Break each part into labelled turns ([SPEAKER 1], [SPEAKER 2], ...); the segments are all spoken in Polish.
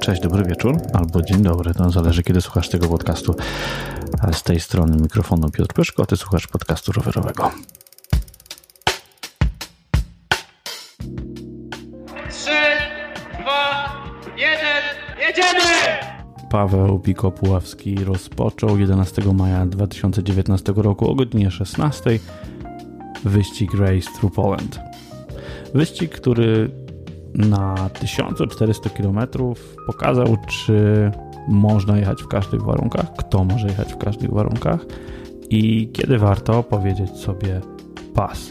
[SPEAKER 1] Cześć, dobry wieczór, albo dzień dobry, to zależy kiedy słuchasz tego podcastu. Z tej strony mikrofonu Piotr Pyszko, ty słuchasz podcastu rowerowego.
[SPEAKER 2] Trzy, dwa, jeden, jedziemy!
[SPEAKER 1] Paweł Piko-Puławski rozpoczął 11 maja 2019 roku o godzinie 16 wyścig Race Through Poland. Wyścig, który na 1400 km pokazał, czy można jechać w każdych warunkach, kto może jechać w każdych warunkach i kiedy warto powiedzieć sobie pas.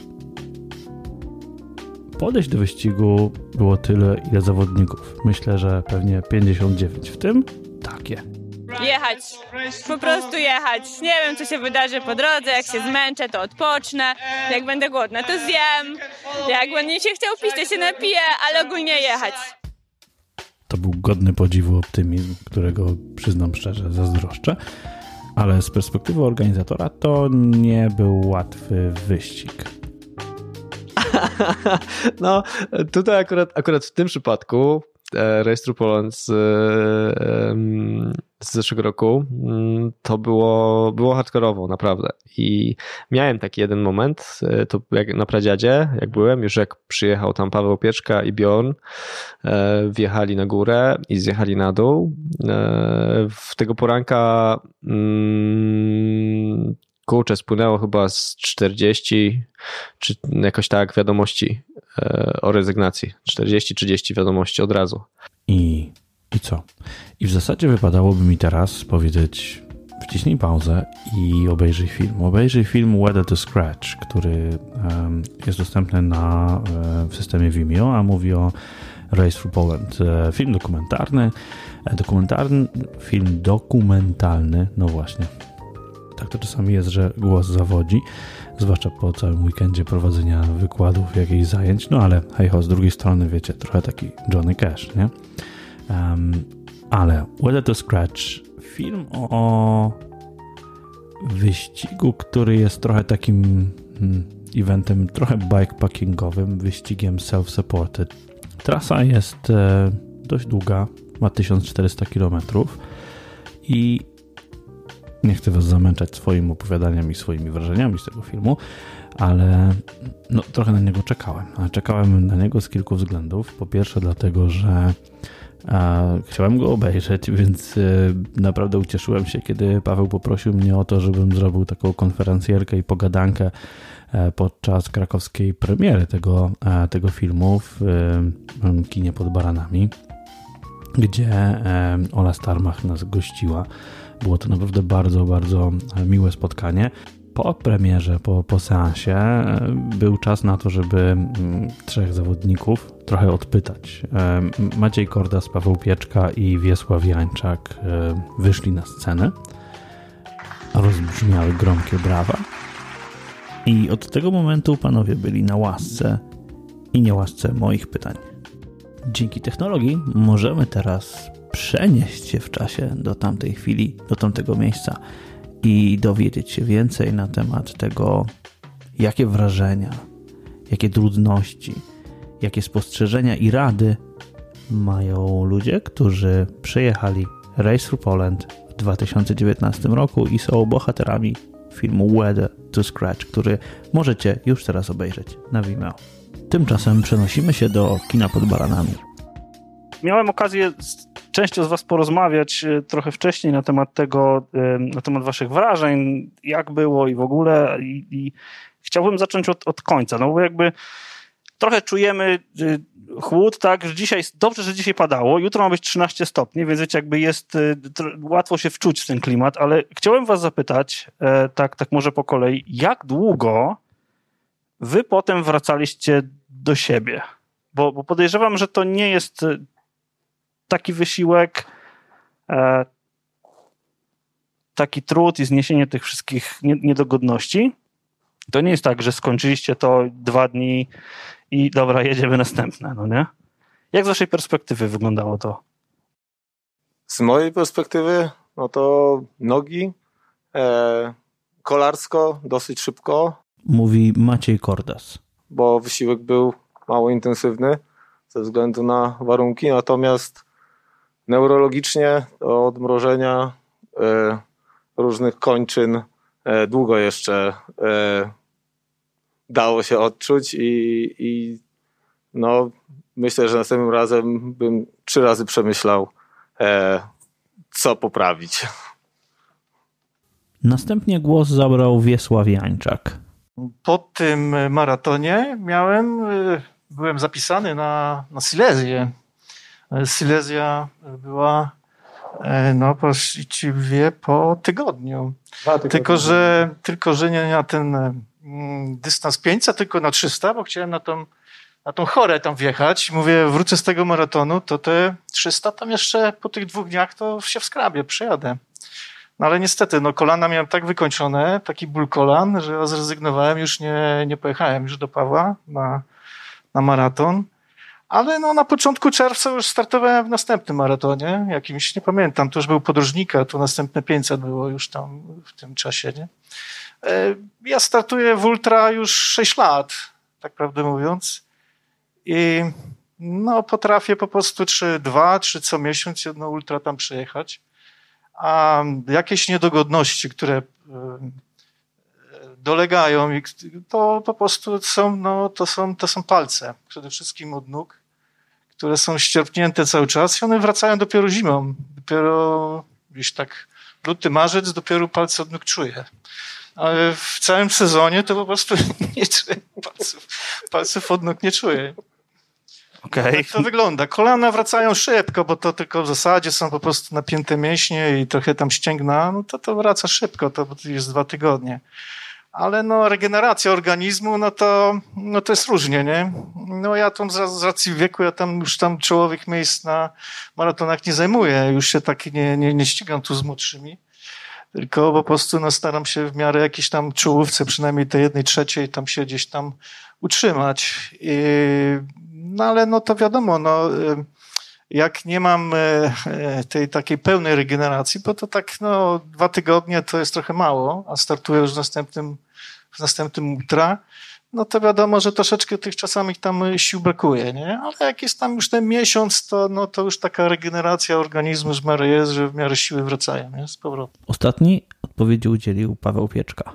[SPEAKER 1] Podejść do wyścigu było tyle, ile zawodników. Myślę, że pewnie 59, w tym takie.
[SPEAKER 3] Jechać. Po prostu jechać. Nie wiem, co się wydarzy po drodze. Jak się zmęczę, to odpocznę. Jak będę głodna, to zjem. Jak będę się chciał pić, to się napiję, ale ogólnie jechać.
[SPEAKER 1] To był godny podziwu optymizm, którego przyznam szczerze zazdroszczę. Ale z perspektywy organizatora to nie był łatwy wyścig.
[SPEAKER 4] No, tutaj akurat, akurat w tym przypadku e, Race Through Poland z, e, zeszłego roku mm, to było, było hardkorowo, naprawdę. I miałem taki jeden moment, e, to jak na Pradziadzie, jak byłem, już jak przyjechał tam Paweł Pieczka i Bjorn, wjechali na górę i zjechali na dół. W tego poranka mm, kurczę, spłynęło chyba z 40 czy jakoś tak wiadomości e, o rezygnacji. 40-30 wiadomości od razu.
[SPEAKER 1] I, I co? I w zasadzie wypadałoby mi teraz powiedzieć wciśnij pauzę i obejrzyj film. Obejrzyj film Weather to Scratch, który um, jest dostępny na, w systemie Vimeo, a mówi o Race for Poland. E, film dokumentarny, e, dokumentarny, film dokumentalny, no właśnie, tak to czasami jest, że głos zawodzi, zwłaszcza po całym weekendzie prowadzenia wykładów, jakichś zajęć, no ale hej ho, z drugiej strony, wiecie, trochę taki Johnny Cash, nie? Um, ale Weather to Scratch, film o wyścigu, który jest trochę takim hmm, eventem, trochę bikepackingowym, wyścigiem self-supported. Trasa jest e, dość długa, ma 1400 km i nie chcę was zamęczać swoim opowiadaniem i swoimi wrażeniami z tego filmu, ale no, trochę na niego czekałem. A czekałem na niego z kilku względów. Po pierwsze dlatego, że e, chciałem go obejrzeć, więc e, naprawdę ucieszyłem się, kiedy Paweł poprosił mnie o to, żebym zrobił taką konferencjerkę i pogadankę e, podczas krakowskiej premiery tego, e, tego filmu w kinie pod Baranami, gdzie Ola Starmach nas gościła. Było to naprawdę bardzo, bardzo miłe spotkanie. Po premierze, po, po seansie e, był czas na to, żeby mm, trzech zawodników trochę odpytać. E, Maciej Kordas, Paweł Pieczka i Wiesław Jańczak e, wyszli na scenę. Rozbrzmiały gromkie brawa. I od tego momentu panowie byli na łasce i niełasce moich pytań. Dzięki technologii możemy teraz przenieść się w czasie do tamtej chwili, do tamtego miejsca i dowiedzieć się więcej na temat tego, jakie wrażenia, jakie trudności, jakie spostrzeżenia i rady mają ludzie, którzy przyjechali Race through Poland w 2019 roku i są bohaterami filmu Weather to Scratch, który możecie już teraz obejrzeć na Vimeo. Tymczasem przenosimy się do kina pod baranami.
[SPEAKER 5] Miałem okazję częścią z Was porozmawiać e, trochę wcześniej na temat tego, e, na temat Waszych wrażeń, jak było i w ogóle. I, i chciałbym zacząć od, od końca, no bo jakby trochę czujemy e, chłód, tak, że dzisiaj, dobrze, że dzisiaj padało, jutro ma być 13 stopni, więc wiecie, jakby jest, łatwo się wczuć w ten klimat, ale chciałem was zapytać, tak, tak może po kolei, jak długo wy potem wracaliście do siebie? Bo, bo podejrzewam, że to nie jest taki wysiłek, e, taki trud i zniesienie tych wszystkich niedogodności. To nie jest tak, że skończyliście to dwa dni i dobra, jedziemy następne, no nie? Jak z waszej perspektywy wyglądało to?
[SPEAKER 6] Z mojej perspektywy, no to nogi, e, kolarsko, dosyć szybko.
[SPEAKER 1] Mówi Maciej Kordas.
[SPEAKER 6] Bo wysiłek był mało intensywny ze względu na warunki, natomiast neurologicznie do odmrożenia różnych kończyn długo jeszcze dało się odczuć i, i no, myślę, że następnym razem bym trzy razy przemyślał, co poprawić.
[SPEAKER 1] Następnie głos zabrał Wiesław Jańczak.
[SPEAKER 7] Po tym maratonie miałem, byłem zapisany na, na Silezję. Silezja była no właściwie po tygodniu. Tylko że, tylko, że nie na ten mm, dystans 500, tylko na 300, bo chciałem na tą, na tą chorę tam wjechać. Mówię, wrócę z tego maratonu, to te 300 tam jeszcze po tych dwóch dniach to się wskrabię, przyjadę. No ale niestety, no kolana miałem tak wykończone, taki ból kolan, że ja zrezygnowałem, już nie, nie pojechałem już do Pawła na, na maraton. Ale no, na początku czerwca już startowałem w następnym maratonie, jakimś, nie pamiętam, to już był podróżnika, to następne 500 było już tam w tym czasie, nie? E, ja startuję w ultra już 6 lat, tak prawdę mówiąc. I no, potrafię po prostu czy dwa, czy co miesiąc jedno ultra tam przejechać a jakieś niedogodności, które e, dolegają, to po prostu są, no, to są, to są palce, przede wszystkim od nóg, które są ścierpnięte cały czas i one wracają dopiero zimą. Dopiero gdzieś tak luty, marzec, dopiero palce od nóg czuję. Ale w całym sezonie to po prostu nie czuję palców, palców od nóg nie czuję. Okay. Tak to wygląda. Kolana wracają szybko, bo to tylko w zasadzie są po prostu napięte mięśnie i trochę tam ścięgna, no to to wraca szybko, to jest dwa tygodnie. Ale no, regeneracja organizmu, no to, no to jest różnie, nie? No ja tam z, racji wieku, ja tam już tam czołowych miejsc na maratonach nie zajmuję, już się tak nie, nie, nie ścigam tu z młodszymi tylko po prostu no, staram się w miarę jakiejś tam czołówce, przynajmniej tej jednej trzeciej, tam się gdzieś tam utrzymać. I, no ale no to wiadomo, no, jak nie mam e, tej takiej pełnej regeneracji, bo to tak no, dwa tygodnie to jest trochę mało, a startuję już w następnym, w następnym ultra, no to wiadomo, że troszeczkę tych czasami tam sił brakuje, nie? Ale jak jest tam już ten miesiąc, to, no, to już taka regeneracja organizmu w miarę jest, że w miarę siły wracają, nie? Z powrotem.
[SPEAKER 1] Ostatni odpowiedzi udzielił Paweł Pieczka.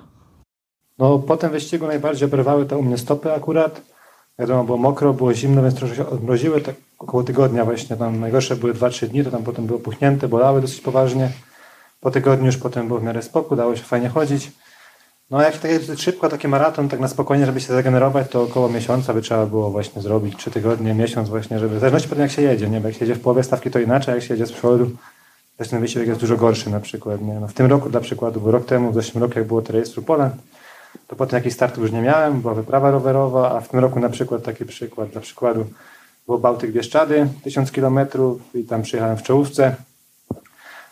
[SPEAKER 8] No po tym wyścigu najbardziej oberwały te u mnie stopy akurat. Wiadomo, było mokro, było zimno, więc troszkę się odmroziły, tak około tygodnia właśnie, tam najgorsze były 2-3 dni, to tam potem było puchnięte, bolały dosyć poważnie. Po tygodniu już potem było w miarę spokój, dało się fajnie chodzić. No jak tak szybko, taki maraton, tak na spokojnie, żeby się zregenerować, to około miesiąca by trzeba było właśnie zrobić, trzy tygodnie, miesiąc właśnie, żeby, w zależności potem jak się jedzie, nie? Bo jak się jedzie w połowie stawki to inaczej, jak się jedzie z przodu, to ten wysiłek jest dużo gorszy na przykład, nie? No w tym roku dla przykładu, bo rok temu, w zeszłym roku jak było to rejestru Poland, to potem jakichś startów już nie miałem, była wyprawa rowerowa, a w tym roku na przykład taki przykład, dla przykładu było Bałtyk Bieszczady, 1000 kilometrów i tam przyjechałem w czołówce,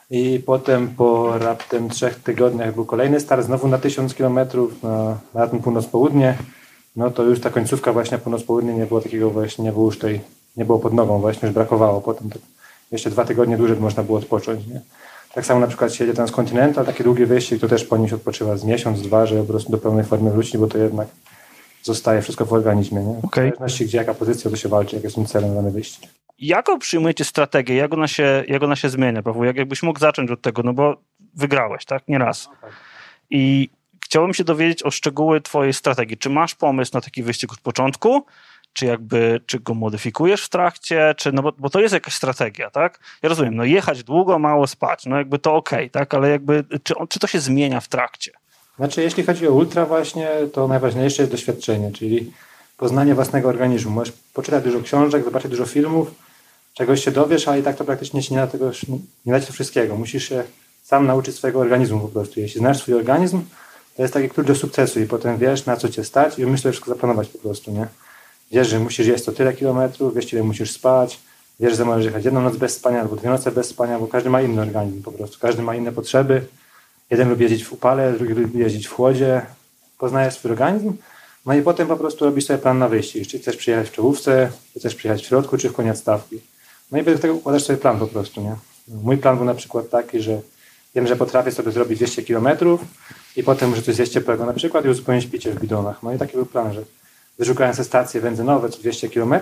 [SPEAKER 8] i potem po raptem trzech tygodniach był kolejny start, znowu na 1000 km na maraton północ-południe. No to już ta końcówka właśnie północ-południe nie było takiego właśnie, nie było już tej, nie było pod nogą, właśnie już brakowało. Potem to jeszcze dwa tygodnie dłużej można było odpocząć. Nie? Tak samo na przykład się jedzie Transkontynental, taki długi wyścig, to też po nim się odpoczywa z miesiąc, dwa, żeby po prostu do pełnej formy wrócić, bo to jednak zostaje wszystko w organizmie. Nie? Okay. W zależności gdzie jaka pozycja, to się walczy, jak jest celem dany wyścig.
[SPEAKER 5] Jaką przyjmujecie strategię? Jak ona się, jak ona się zmienia, Paweł? Jak, jakbyś mógł zacząć od tego, no bo wygrałeś, tak? Nie raz. No tak. I chciałbym się dowiedzieć o szczegóły twojej strategii. Czy masz pomysł na taki wyścig od początku? Czy jakby, czy go modyfikujesz w trakcie? Czy, no bo, bo to jest jakaś strategia, tak? Ja rozumiem, no jechać długo, mało spać, no jakby to okej, okay, tak? Ale jakby, czy, czy to się zmienia w trakcie?
[SPEAKER 8] Znaczy, jeśli chodzi o ultra właśnie, to najważniejsze jest doświadczenie, czyli poznanie własnego organizmu. Możesz poczytać dużo książek, zobaczyć dużo filmów, czegoś się dowiesz, ale i tak to praktycznie się nie da tego, nie da to wszystkiego. Musisz się sam nauczyć swojego organizmu po prostu. Jeśli znasz swój organizm, to jest taki klucz do sukcesu i potem wiesz, na co cię stać i myślę wszystko zaplanować po prostu, nie? Wiesz, że musisz jeść to tyle kilometrów, wiesz, ile musisz spać, wiesz, że możesz jechać jedną noc bez spania albo dwie noce bez spania, bo każdy ma inny organizm po prostu, każdy ma inne potrzeby. Jeden lubi jeździć w upale, drugi lubi jeździć w chłodzie. Poznajesz swój organizm, no i potem po prostu robisz sobie plan na wyjście. Czy chcesz przyjechać w czołówce, czy chcesz przyjechać w środku, czy w koniec stawki. No i według tego układasz sobie plan po prostu, nie? Mój plan był na przykład taki, że wiem, że potrafię sobie zrobić 200 km i potem muszę coś zjeść ciepłego na przykład i uzupełnić picie w bidonach. No i taki był plan, że wyszukałem sobie stacje benzynowe co 200 km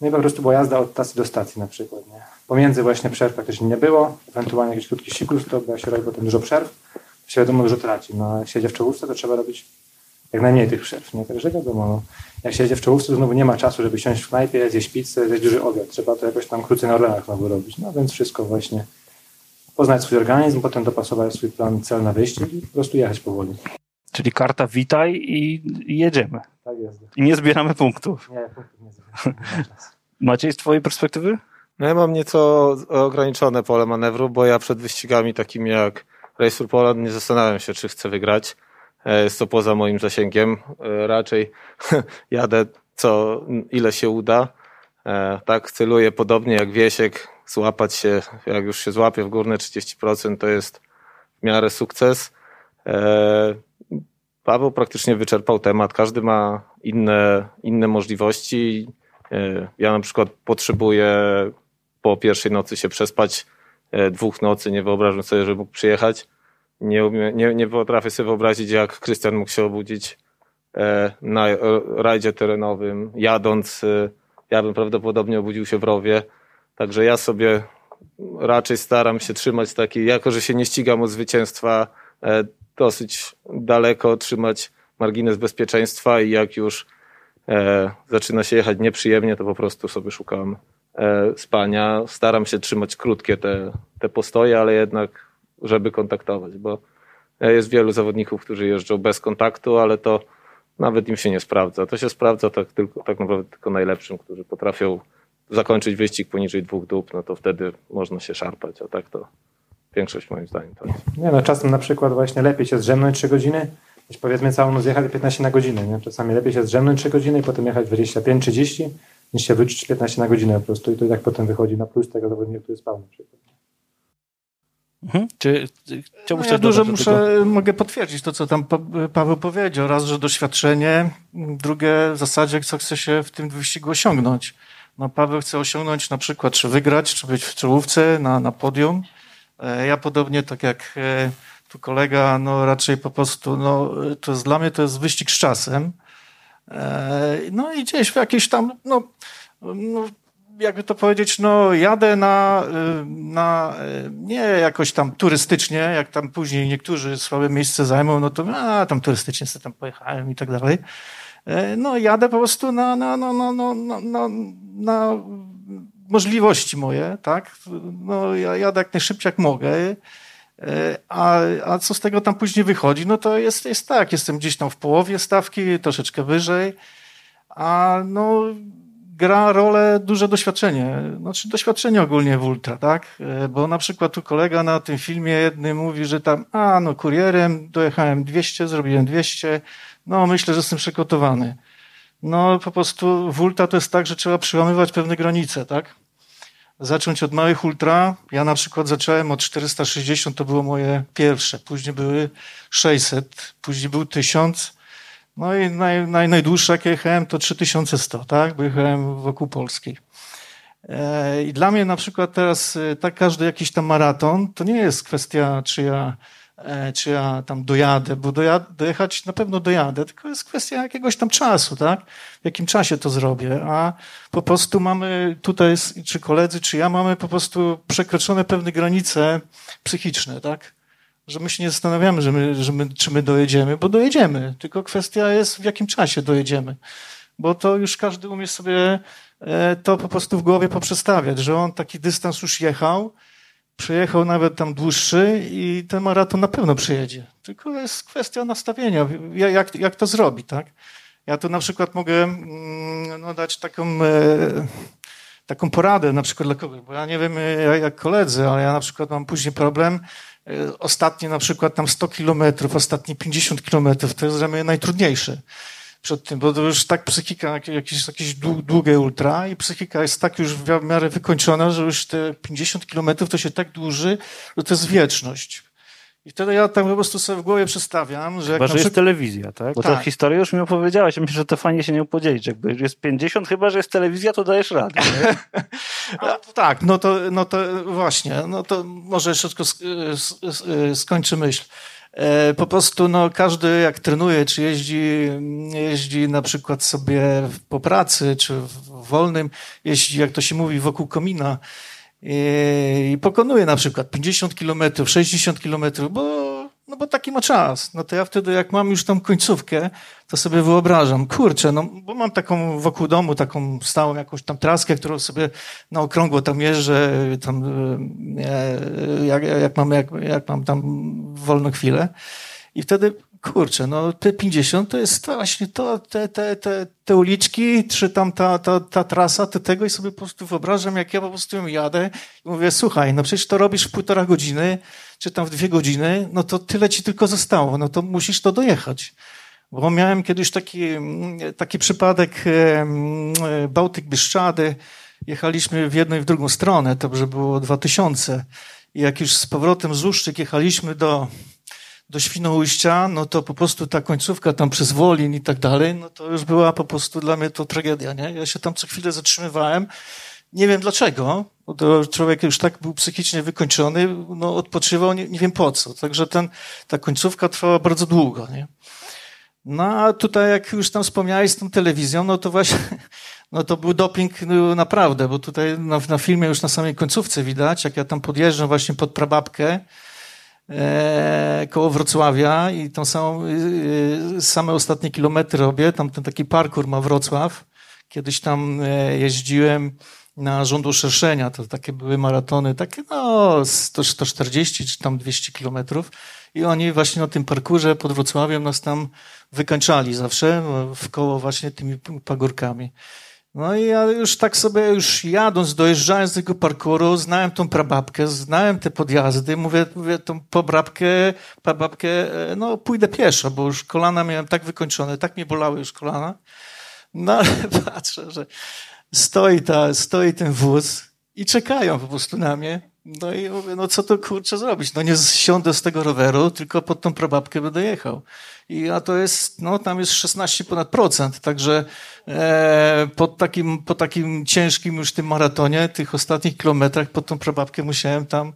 [SPEAKER 8] no i po prostu była jazda od stacji do stacji na przykład, nie? Pomiędzy właśnie przerw praktycznie nie było, ewentualnie jakiś krótki sikus, to bo się robi potem dużo przerw, to się wiadomo dużo traci. No, jak się jedzie w czołówce, to trzeba robić jak najmniej tych przerw, nie? Także wiadomo, no, jak się w czołówce, to znowu nie ma czasu, żeby siąść w knajpie, zjeść pizzę, zjeść duży obiad. Trzeba to jakoś tam krócej na Orlenach znowu robić. No więc wszystko właśnie poznać swój organizm, potem dopasować swój plan, cel na wyjście i po prostu jechać powoli.
[SPEAKER 5] Czyli karta witaj i jedziemy.
[SPEAKER 8] Tak jest.
[SPEAKER 5] I nie zbieramy punktów.
[SPEAKER 8] Nie, punktów nie zbieram. Nie ma czasu.
[SPEAKER 5] Maciej, z twojej perspektywy?
[SPEAKER 6] No ja mam nieco ograniczone pole manewru, bo ja przed wyścigami takimi jak Race for Poland nie zastanawiam się, czy chcę wygrać. E, Jest to poza moim zasięgiem. E, Raczej jadę co ile się uda. E, Tak celuję podobnie jak Wiesiek, złapać się, jak już się złapię w górne 30%, to jest w miarę sukces. Paweł praktycznie wyczerpał temat. Każdy ma inne, inne możliwości. E, Ja na przykład potrzebuję po pierwszej nocy się przespać, e, dwóch nocy, nie wyobrażam sobie, że mógł przyjechać. Nie, nie, nie potrafię sobie wyobrazić, jak Krystian mógł się obudzić e, na rajdzie terenowym, jadąc. Ja bym prawdopodobnie obudził się w rowie. Także ja sobie raczej staram się trzymać taki, jako że się nie ścigam o zwycięstwa, dosyć daleko trzymać margines bezpieczeństwa i jak już e, zaczyna się jechać nieprzyjemnie, to po prostu sobie szukam e, spania. Staram się trzymać krótkie te, te postoje, ale jednak, żeby kontaktować, bo e, jest wielu zawodników, którzy jeżdżą bez kontaktu, ale to nawet im się nie sprawdza. To się sprawdza tak, tylko, tak naprawdę tylko najlepszym, którzy potrafią zakończyć wyścig poniżej dwóch dób, no to wtedy można się szarpać, a tak to większość moim zdaniem to jest.
[SPEAKER 8] Nie no, czasem na przykład właśnie lepiej się zdrzemnąć 3 godziny, niż powiedzmy całą noc jechać 15 na godzinę, nie? Czasami lepiej się zdrzemnąć 3 godziny i potem jechać 25-30, niż się wrócić 15 na godzinę po prostu i to i tak potem wychodzi na plus tego zawodnika, który spał na przykład.
[SPEAKER 5] Mhm. Czy czy
[SPEAKER 7] No ja dużo
[SPEAKER 5] do tego?
[SPEAKER 7] muszę, mogę potwierdzić to, co tam Pa- Paweł powiedział. Raz, że doświadczenie, drugie w zasadzie, co chce się w tym wyścigu osiągnąć. No, Paweł chce osiągnąć na przykład, czy wygrać, czy być w czołówce, na, na podium. E, Ja podobnie, tak jak e, tu kolega, no raczej po prostu, no to jest dla mnie to jest wyścig z czasem. E, No i gdzieś w jakieś tam, no, no jakby to powiedzieć, no jadę na, na, nie jakoś tam turystycznie, jak tam później niektórzy słabe miejsce zajmą, no to a, tam turystycznie sobie tam pojechałem i tak dalej. No jadę po prostu na, na, na, na, na, na, na możliwości moje, tak? No ja jadę jak najszybciej jak mogę. E, A, a co z tego tam później wychodzi? No to jest, jest tak, jestem gdzieś tam w połowie stawki, troszeczkę wyżej, a no gra rolę duże doświadczenie, znaczy doświadczenie ogólnie w ultra, tak? E, Bo na przykład tu kolega na tym filmie jednym mówi, że tam, a no kurierem dojechałem 200, zrobiłem 200, no myślę, że jestem przygotowany. No po prostu w ultra to jest tak, że trzeba przełamywać pewne granice, tak? Zacząć od małych ultra. Ja na przykład zacząłem od 460, to było moje pierwsze. Później były 600, później był 1000. No i naj, naj, najdłuższe jakie jechałem to 3100, tak? Bo jechałem wokół Polski. E, I dla mnie na przykład teraz e, tak każdy jakiś tam maraton, to nie jest kwestia, czy ja, czy ja tam dojadę, bo dojechać na pewno dojadę, tylko jest kwestia jakiegoś tam czasu, tak? W jakim czasie to zrobię, a po prostu mamy tutaj, czy koledzy, czy ja mamy po prostu przekroczone pewne granice psychiczne, tak? Że my się nie zastanawiamy, że my, że my, czy my dojedziemy, bo dojedziemy, tylko kwestia jest w jakim czasie dojedziemy, bo to już każdy umie sobie e, to po prostu w głowie poprzestawiać, że on taki dystans już jechał, przejechał nawet tam dłuższy i ten maraton na pewno przejedzie. Tylko jest kwestia nastawienia, ja- jak, jak to zrobi, tak? Ja tu na przykład mogę mm, no, dać taką, e, taką poradę na przykład dla kogoś, bo ja nie wiem e, jak, jak koledzy, ale ja na przykład mam później problem, e, ostatnie na przykład tam 100 kilometrów, ostatnie 50 kilometrów, to jest dla mnie najtrudniejsze przed tym, bo to już tak psychika, jak- jakieś, jakieś dłu- długie ultra i psychika jest tak już w miarę wykończona, że już te 50 kilometrów to się tak dłuży, że to jest wieczność. I wtedy ja tam po prostu sobie w głowie przestawiam, że
[SPEAKER 5] Chyba, że jest telewizja, tak? Bo
[SPEAKER 7] Tak.
[SPEAKER 5] tę historię już mi opowiedziałeś. Myślę, że to fajnie się nie podzielić. Jakby jest 50, chyba, że jest telewizja, to dajesz radę.
[SPEAKER 7] A, tak, no to, no to właśnie, no to może jeszcze tylko skończę myśl. E, Po prostu no, każdy jak trenuje, czy jeździ, jeździ na przykład sobie po pracy, czy w wolnym, jeździ, jak to się mówi, wokół komina i, i pokonuje na przykład 50 km, 60 km, bo no bo taki ma czas. No to ja wtedy, jak mam już tą końcówkę, to sobie wyobrażam, kurczę, no bo mam taką wokół domu, taką stałą jakąś tam traskę, którą sobie na okrągło tam jeżdżę, tam, e, jak, jak, mam, jak, jak mam tam wolną chwilę. I wtedy, kurczę, no te 50 to jest to właśnie to, te, te, te, te uliczki, czy tam ta, ta, ta trasa, te tego i sobie po prostu wyobrażam, jak ja po prostu ją jadę i mówię, słuchaj, no przecież to robisz w półtora godziny, czy tam w dwie godziny, no to tyle ci tylko zostało, no to musisz to dojechać. Bo miałem kiedyś taki, taki przypadek Bałtyk Bieszczady, jechaliśmy w jedną i w drugą stronę, to że było 2000 i jak już z powrotem z Uszczyk jechaliśmy do, do Świnoujścia, no to po prostu ta końcówka tam przez Wolin i tak dalej, no to już była po prostu dla mnie to tragedia, nie? Ja się tam co chwilę zatrzymywałem, nie wiem dlaczego, bo człowiek już tak był psychicznie wykończony, no odpoczywał, nie, nie wiem po co. Także ten, ta końcówka trwała bardzo długo, nie? No a tutaj, jak już tam wspomniałeś z tą telewizją, no to właśnie, no to był doping no, naprawdę, bo tutaj na, na filmie już na samej końcówce widać, jak ja tam podjeżdżam właśnie pod prababkę, koło Wrocławia i tą samą, e, same ostatnie kilometry robię, tam ten taki parkour ma Wrocław. Kiedyś tam e, jeździłem na rządu szerszenia. To takie były maratony, takie no 100, 140 czy tam 200 kilometrów. I oni właśnie na tym parkurze pod Wrocławiem nas tam wykańczali zawsze w koło właśnie tymi pagórkami. No i ja już tak sobie, już jadąc, dojeżdżając z tego parkuru, znałem tą prababkę, znałem te podjazdy, mówię, mówię tą pobrabkę, prababkę, e, no pójdę pieszo, bo już kolana miałem tak wykończone, tak mnie bolały już kolana. No ale patrzę, że stoi, ta, stoi ten wóz i czekają po prostu na mnie. No i mówię, no co to kurczę zrobić? No nie siądę z tego roweru, tylko pod tą prababkę będę jechał. I a to jest, no tam jest 16 ponad procent, także e, pod takim, po takim ciężkim już tym maratonie, tych ostatnich kilometrach pod tą prababkę musiałem tam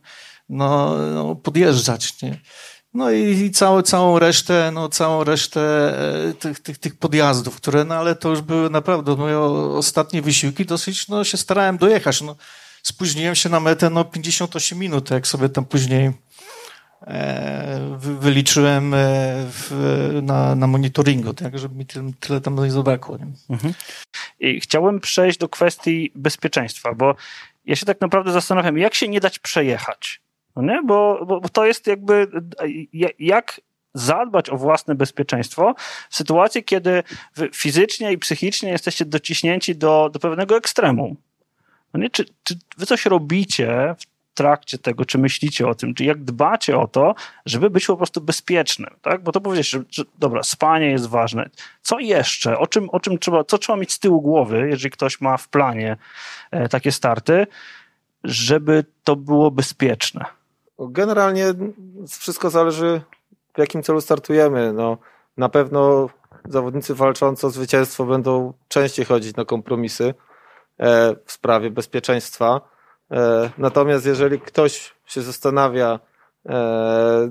[SPEAKER 7] no, no podjeżdżać, nie? No i całą, całą resztę, no całą resztę e, tych, tych, tych podjazdów, które, no ale to już były naprawdę moje ostatnie wysiłki, dosyć, no się starałem dojechać, no spóźniłem się na metę, no 58 minut, jak sobie tam później e, wyliczyłem e, w, na, na monitoringu, tak, żeby mi tyle, tyle tam nie zabrakło. Nie? Mhm.
[SPEAKER 5] I chciałem przejść do kwestii bezpieczeństwa, bo ja się tak naprawdę zastanawiam, jak się nie dać przejechać? No nie? Bo, bo, bo to jest jakby jak zadbać o własne bezpieczeństwo w sytuacji, kiedy fizycznie i psychicznie jesteście dociśnięci do, do pewnego ekstremu. No nie? Czy, czy wy coś robicie w trakcie tego, czy myślicie o tym, czy jak dbacie o to, żeby być po prostu bezpiecznym, tak? Bo to powiedzieć, że, że dobra, spanie jest ważne. Co jeszcze? O czym, o czym trzeba, co trzeba mieć z tyłu głowy, jeżeli ktoś ma w planie e, takie starty, żeby to było bezpieczne?
[SPEAKER 6] Generalnie wszystko zależy, w jakim celu startujemy. No, na pewno zawodnicy walczący o zwycięstwo będą częściej chodzić na kompromisy w sprawie bezpieczeństwa. E, natomiast jeżeli ktoś się zastanawia e,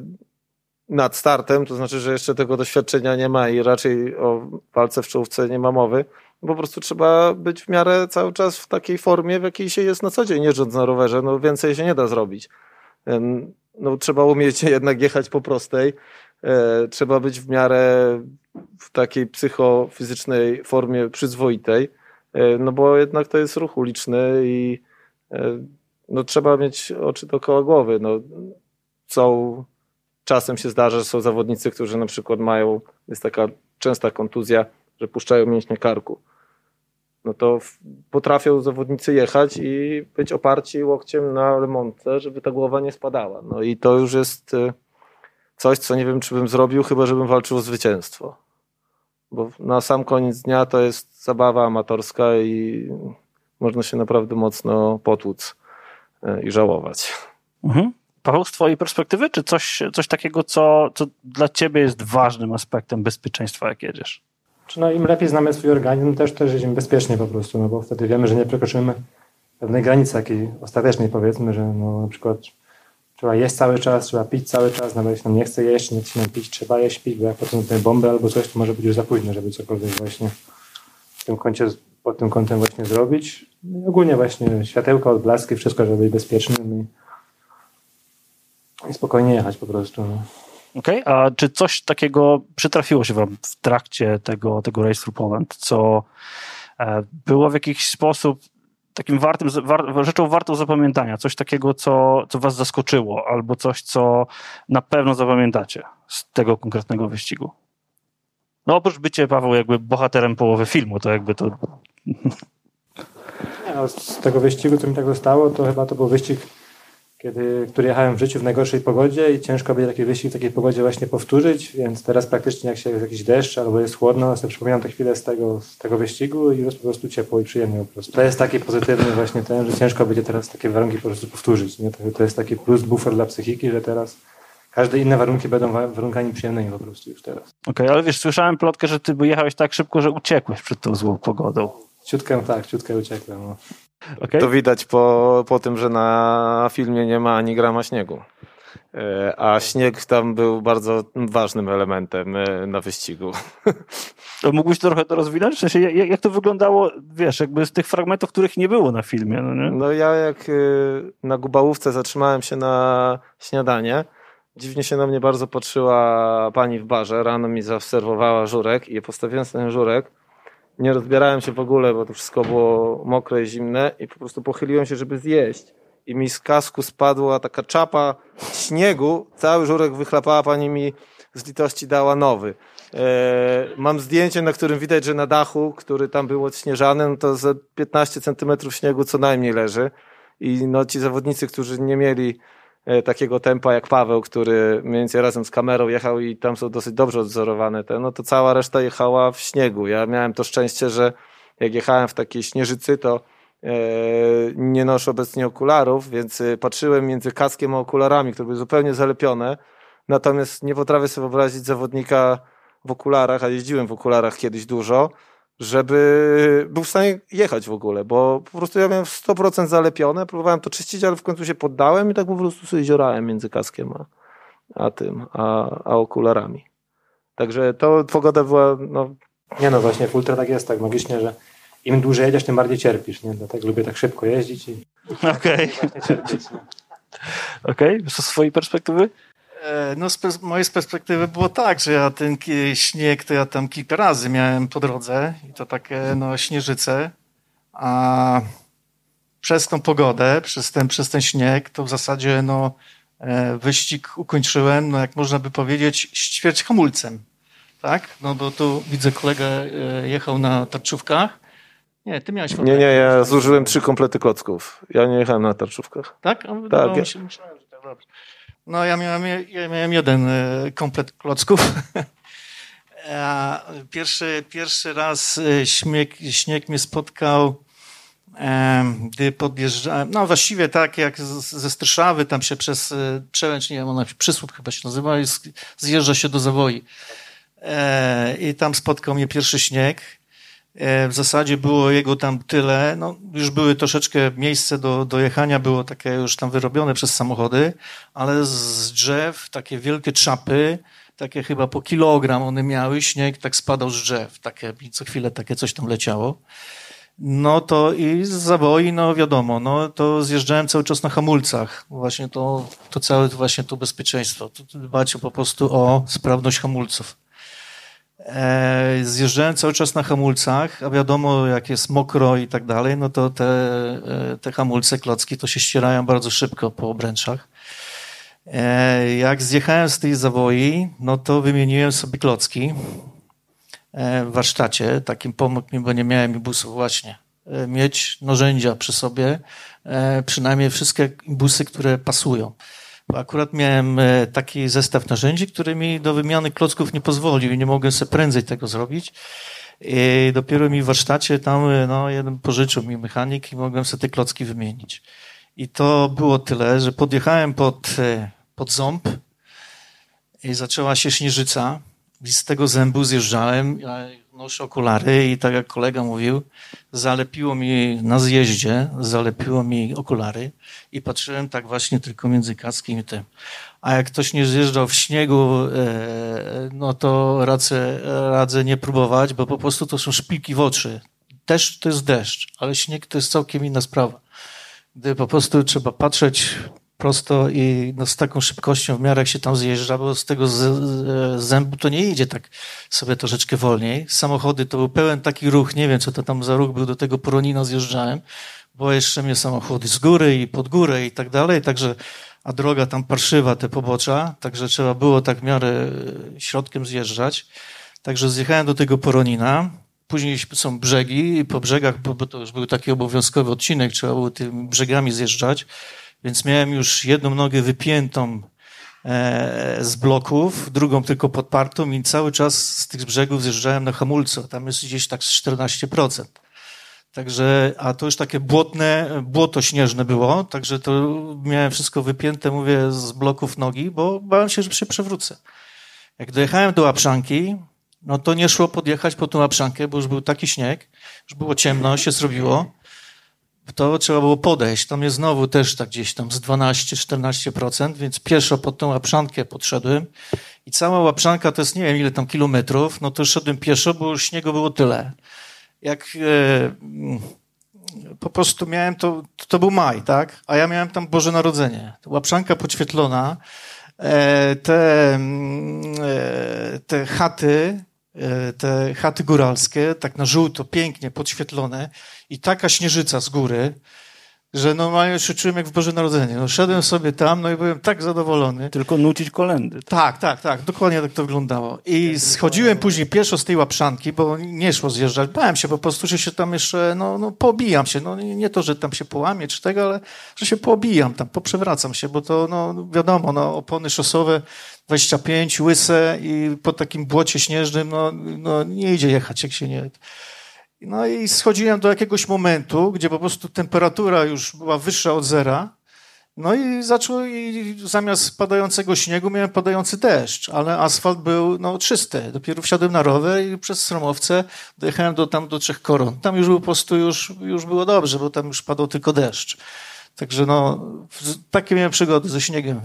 [SPEAKER 6] nad startem, to znaczy, że jeszcze tego doświadczenia nie ma i raczej o walce w czołówce nie ma mowy, po prostu trzeba być w miarę cały czas w takiej formie, w jakiej się jest na co dzień jeżdżąc na rowerze. No więcej się nie da zrobić no, trzeba umieć jednak jechać po prostej. E, trzeba być w miarę w takiej psychofizycznej formie przyzwoitej, e, no bo jednak to jest ruch uliczny i e, no, trzeba mieć oczy dookoła głowy. No, są, czasem się zdarza, że są zawodnicy, którzy na przykład mają, jest taka częsta kontuzja, że puszczają mięśnie karku no to potrafią zawodnicy jechać i być oparci łokciem na remontę, żeby ta głowa nie spadała. No i to już jest y, coś, co nie wiem, czy bym zrobił, chyba żebym walczył o zwycięstwo. Bo na sam koniec dnia to jest zabawa amatorska i można się naprawdę mocno potłuc y, i żałować.
[SPEAKER 5] Mhm. Paweł, z twojej perspektywy, czy coś, coś takiego, co, co dla ciebie jest ważnym aspektem bezpieczeństwa, jak jedziesz?
[SPEAKER 8] Czy no, im lepiej znamy swój organizm, też też jedziemy bezpiecznie po prostu, no bo wtedy wiemy, że nie przekroczymy pewnej granicy takiej ostatecznej powiedzmy, że no, na przykład trzeba jeść cały czas, trzeba pić cały czas, nawet jeśli nam nie chce jeść, nie chce nam pić, trzeba jeść, pić, bo jak potem tutaj bombę albo coś, to może być już za późno, żeby cokolwiek właśnie w tym kącie pod tym kątem właśnie zrobić. No i ogólnie właśnie światełka, odblaski, wszystko, żeby być bezpiecznym i, i spokojnie jechać po prostu. No.
[SPEAKER 5] Okej, okay. a czy coś takiego przytrafiło się wam w trakcie tego, tego Race Through Poland, co e, było w jakiś sposób takim wartym, war, rzeczą wartą zapamiętania, coś takiego, co, co was zaskoczyło, albo coś, co na pewno zapamiętacie z tego konkretnego wyścigu? No oprócz bycie, Paweł, jakby bohaterem połowy filmu, to jakby to...
[SPEAKER 8] Nie, no, z tego wyścigu, co mi tak zostało, to chyba to był wyścig kiedy, który jechałem w życiu w najgorszej pogodzie i ciężko będzie taki wyścig w takiej pogodzie właśnie powtórzyć, więc teraz praktycznie jak się jest jakiś deszcz albo jest chłodno, sobie przypominam te chwile z tego, z tego wyścigu i jest po prostu ciepło i przyjemnie po prostu. To jest taki pozytywny właśnie ten, że ciężko będzie teraz takie warunki po prostu powtórzyć. Nie? To, to jest taki plus buffer dla psychiki, że teraz każde inne warunki będą warunkami przyjemnymi po prostu już teraz. Okej,
[SPEAKER 5] okay, ale wiesz, słyszałem plotkę, że ty jechałeś tak szybko, że uciekłeś przed tą złą pogodą.
[SPEAKER 8] Ciutkę, tak, ciutkę uciekłem. No.
[SPEAKER 6] Okay. To widać po, po tym, że na filmie nie ma ani grama śniegu. E, a śnieg tam był bardzo ważnym elementem e, na wyścigu.
[SPEAKER 5] Mógłbyś to trochę to rozwinąć? W sensie, jak, jak to wyglądało, wiesz, jakby z tych fragmentów, których nie było na filmie? No, nie?
[SPEAKER 6] no ja jak e, na Gubałówce zatrzymałem się na śniadanie, dziwnie się na mnie bardzo patrzyła pani w barze, rano mi zaobserwowała żurek i postawiłem ten żurek, nie rozbierałem się w ogóle, bo to wszystko było mokre i zimne i po prostu pochyliłem się, żeby zjeść. I mi z kasku spadła taka czapa śniegu, cały żurek wychlapała, pani mi z litości dała nowy. E, mam zdjęcie, na którym widać, że na dachu, który tam był odśnieżany, no to ze 15 centymetrów śniegu co najmniej leży. I no, ci zawodnicy, którzy nie mieli takiego tempa jak Paweł, który mniej więcej razem z kamerą jechał i tam są dosyć dobrze odzorowane te, no to cała reszta jechała w śniegu. Ja miałem to szczęście, że jak jechałem w takiej śnieżycy, to e, nie noszę obecnie okularów, więc e, patrzyłem między kaskiem a okularami, które były zupełnie zalepione. Natomiast nie potrafię sobie wyobrazić zawodnika w okularach, a jeździłem w okularach kiedyś dużo, żeby był w stanie jechać w ogóle, bo po prostu ja miałem 100% zalepione, próbowałem to czyścić, ale w końcu się poddałem i tak po prostu sobie ziorałem między kaskiem a, a tym, a, a okularami. Także to pogoda była, no...
[SPEAKER 8] Nie no, właśnie w ultra tak jest, tak magicznie, że im dłużej jedziesz, tym bardziej cierpisz, nie? Dlatego lubię tak szybko jeździć i...
[SPEAKER 5] Okej. Okay. Okej, okay. z swojej perspektywy?
[SPEAKER 7] E, no, z mojej perspektywy było tak, że ja ten śnieg to ja tam kilka razy miałem po drodze i to takie no, śnieżyce, a przez tą pogodę, przez ten, przez ten śnieg, to w zasadzie no, e, wyścig ukończyłem, no, jak można by powiedzieć, ćwierć hamulcem. Tak? No bo tu widzę, kolega e, jechał na tarczówkach. Nie, ty miałeś
[SPEAKER 6] Nie, nie, ja zużyłem trzy komplety klocków. Ja nie jechałem na tarczówkach.
[SPEAKER 7] Tak? tak. No, myślałem, że tak dobrze. No ja miałem, ja miałem jeden e, komplet klocków. Pierwszy, pierwszy raz e, śnieg, śnieg mnie spotkał, gdy podjeżdżałem, no właściwie tak jak ze Strszawy, tam się przez e, przełęcz, nie wiem, ona przysłód chyba się nazywa, zjeżdża się do Zawoi. I tam spotkał mnie pierwszy śnieg. E, w zasadzie było jego tam tyle, no już były troszeczkę miejsce do, do jechania, było takie już tam wyrobione przez samochody, ale z drzew takie wielkie czapy, takie chyba po kilogram one miały, śnieg tak spadał z drzew, takie, co chwilę takie coś tam leciało. No to i z zaboi, no wiadomo, no to zjeżdżałem cały czas na hamulcach. Właśnie to, to całe właśnie to bezpieczeństwo. Dbać po prostu o sprawność hamulców. E, zjeżdżałem cały czas na hamulcach, a wiadomo, jak jest mokro i tak dalej, no to te, e, te hamulce, klocki, to się ścierają bardzo szybko po obręczach. E, jak zjechałem z tej zawoi, no to wymieniłem sobie klocki w warsztacie. Takim pomógł mi, bo nie miałem imbusów właśnie. Mieć narzędzia przy sobie, przynajmniej wszystkie imbusy, które pasują. Akurat miałem e, taki zestaw narzędzi, który mi do wymiany klocków nie pozwolił i nie mogłem sobie prędzej tego zrobić. I dopiero mi w warsztacie tam e, no, jeden pożyczył mi mechanik i mogłem sobie te klocki wymienić. I to było tyle, że podjechałem pod, e, pod ząb i zaczęła się śnieżyca i z tego zębu zjeżdżałem noszę okulary i tak jak kolega mówił, zalepiło mi na zjeździe, zalepiło mi okulary i patrzyłem tak właśnie tylko między kaskiem i tym. A jak ktoś nie zjeżdżał w śniegu, e, no to radzę, radzę nie próbować, bo po prostu to są szpilki w oczy. deszcz to jest deszcz, ale śnieg to jest całkiem inna sprawa. Gdy po prostu trzeba patrzeć prosto i no, z taką szybkością w miarę jak się tam zjeżdża, bo z tego z, z, zębu to nie idzie tak sobie troszeczkę wolniej. Samochody to był pełen taki ruch, nie wiem co to tam za ruch był, do tego Poronina zjeżdżałem, bo jeszcze mnie samochody z góry i pod górę i tak dalej, także a droga tam parszywa, te pobocza, także trzeba było tak w miarę środkiem zjeżdżać. Także zjechałem do tego Poronina, później są brzegi i po brzegach, bo to już był taki obowiązkowy odcinek, trzeba było tymi brzegami zjeżdżać, więc miałem już jedną nogę wypiętą e, z bloków, drugą tylko podpartą i cały czas z tych brzegów zjeżdżałem na hamulcu. Tam jest gdzieś tak z 14%. Także, a to już takie błotne, błoto śnieżne było, także to miałem wszystko wypięte, mówię, z bloków nogi, bo bałem się, że się przewrócę. Jak dojechałem do Łapszanki, no to nie szło podjechać po tą Łapszankę, bo już był taki śnieg, już było ciemno, się zrobiło. To trzeba było podejść. Tam jest znowu też tak gdzieś tam z 12-14%, więc pieszo pod tą Łapszankę podszedłem i cała Łapszanka to jest nie wiem ile tam kilometrów, no to szedłem pieszo, bo już śniegu było tyle jak e, po prostu miałem to, to był maj, tak? A ja miałem tam Boże Narodzenie. Łapszanka podświetlona, e, te, mm, e, te chaty, te chaty góralskie, tak na żółto, pięknie podświetlone i taka śnieżyca z góry, że normalnie się czułem jak w Boże Narodzenie. No, szedłem sobie tam, no i byłem tak zadowolony.
[SPEAKER 5] Tylko nucić kolendy.
[SPEAKER 7] Tak, tak, tak, dokładnie tak to wyglądało. I schodziłem później pieszo z tej łapszanki, bo nie szło zjeżdżać. Bałem się po prostu, że się tam jeszcze, no, no poobijam się. No nie to, że tam się połamię czy tego, ale że się poobijam tam, poprzewracam się, bo to, no wiadomo, no opony szosowe 25, łyse i po takim błocie śnieżnym, no, no nie idzie jechać, jak się nie... No i schodziłem do jakiegoś momentu, gdzie po prostu temperatura już była wyższa od zera. No i zaczął, i zamiast padającego śniegu miałem padający deszcz, ale asfalt był no, czysty. Dopiero wsiadłem na rower i przez stromowce dojechałem do, tam do Trzech Koron. Tam już po prostu już, już było dobrze, bo tam już padał tylko deszcz. Także no, takie miałem przygody ze śniegiem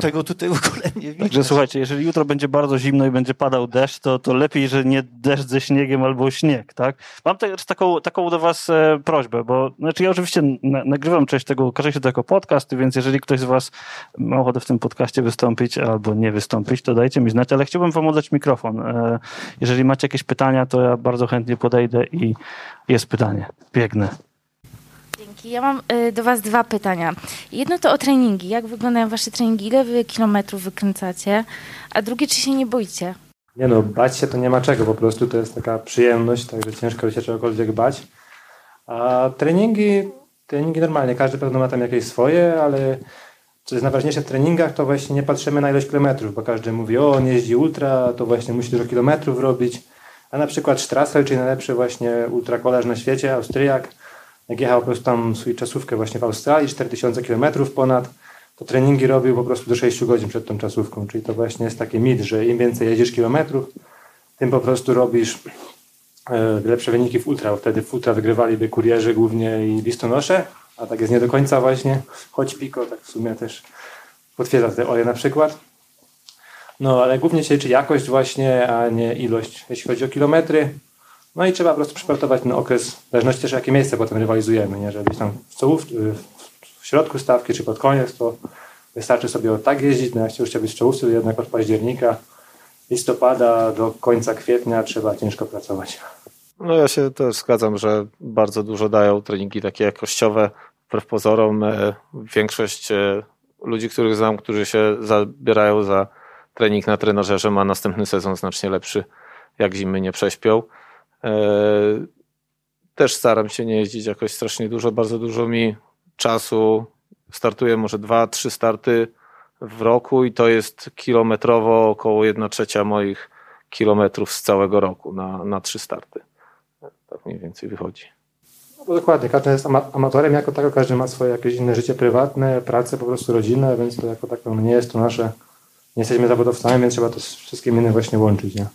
[SPEAKER 7] tego tutaj w ogóle nie widać.
[SPEAKER 5] Także słuchajcie, jeżeli jutro będzie bardzo zimno i będzie padał deszcz, to, to lepiej, że nie deszcz ze śniegiem albo śnieg, tak? Mam też taką, taką do was e, prośbę, bo znaczy ja oczywiście na, nagrywam część tego, ukaże się to jako podcast, więc jeżeli ktoś z was ma ochotę w tym podcaście wystąpić albo nie wystąpić, to dajcie mi znać, ale chciałbym wam oddać mikrofon. E, jeżeli macie jakieś pytania, to ja bardzo chętnie podejdę i jest pytanie. Biegnę.
[SPEAKER 9] Ja mam y, do Was dwa pytania. Jedno to o treningi. Jak wyglądają Wasze treningi? Ile Wy kilometrów wykręcacie? A drugie, czy się nie boicie?
[SPEAKER 8] Nie no, bać się to nie ma czego. Po prostu to jest taka przyjemność, także ciężko się czegokolwiek bać. A treningi, treningi normalnie. Każdy pewno ma tam jakieś swoje, ale co jest najważniejsze w treningach, to właśnie nie patrzymy na ilość kilometrów, bo każdy mówi, o, nie jeździ ultra, to właśnie musi dużo kilometrów robić. A na przykład Strasser, czyli najlepszy właśnie ultrakolarz na świecie, Austriak, jak jechał po prostu tam swój czasówkę właśnie w Australii, 4000 km ponad, to treningi robił po prostu do 6 godzin przed tą czasówką. Czyli to właśnie jest taki mit, że im więcej jedziesz kilometrów, tym po prostu robisz e, lepsze wyniki w ultra. Wtedy w ultra wygrywaliby kurierzy głównie i listonosze, a tak jest nie do końca właśnie, choć Pico tak w sumie też potwierdza te oleje na przykład. No ale głównie się liczy jakość właśnie, a nie ilość. Jeśli chodzi o kilometry, no i trzeba po prostu przyportować ten okres, w zależności też jakie miejsce potem rywalizujemy, nie? Żeby tam w, czołów, w środku stawki czy pod koniec, to wystarczy sobie tak jeździć, no jak się już chciał być w czołówce, to jednak od października, listopada do końca kwietnia trzeba ciężko pracować.
[SPEAKER 6] No ja się też zgadzam, że bardzo dużo dają treningi takie jakościowe. Wbrew pozorom e, większość e, ludzi, których znam, którzy się zabierają za trening na trenażerze ma następny sezon znacznie lepszy, jak zimy nie prześpią. E, też staram się nie jeździć jakoś strasznie dużo, bardzo dużo mi czasu. Startuję może dwa, trzy starty w roku i to jest kilometrowo około 1 trzecia moich kilometrów z całego roku na, na trzy starty. Tak mniej więcej wychodzi.
[SPEAKER 8] No dokładnie, każdy jest amatorem jako tako, każdy ma swoje jakieś inne życie prywatne, pracę po prostu rodzinę, więc to jako tako nie jest to nasze, nie jesteśmy zawodowcami, więc trzeba to z wszystkim innym właśnie łączyć. Nie?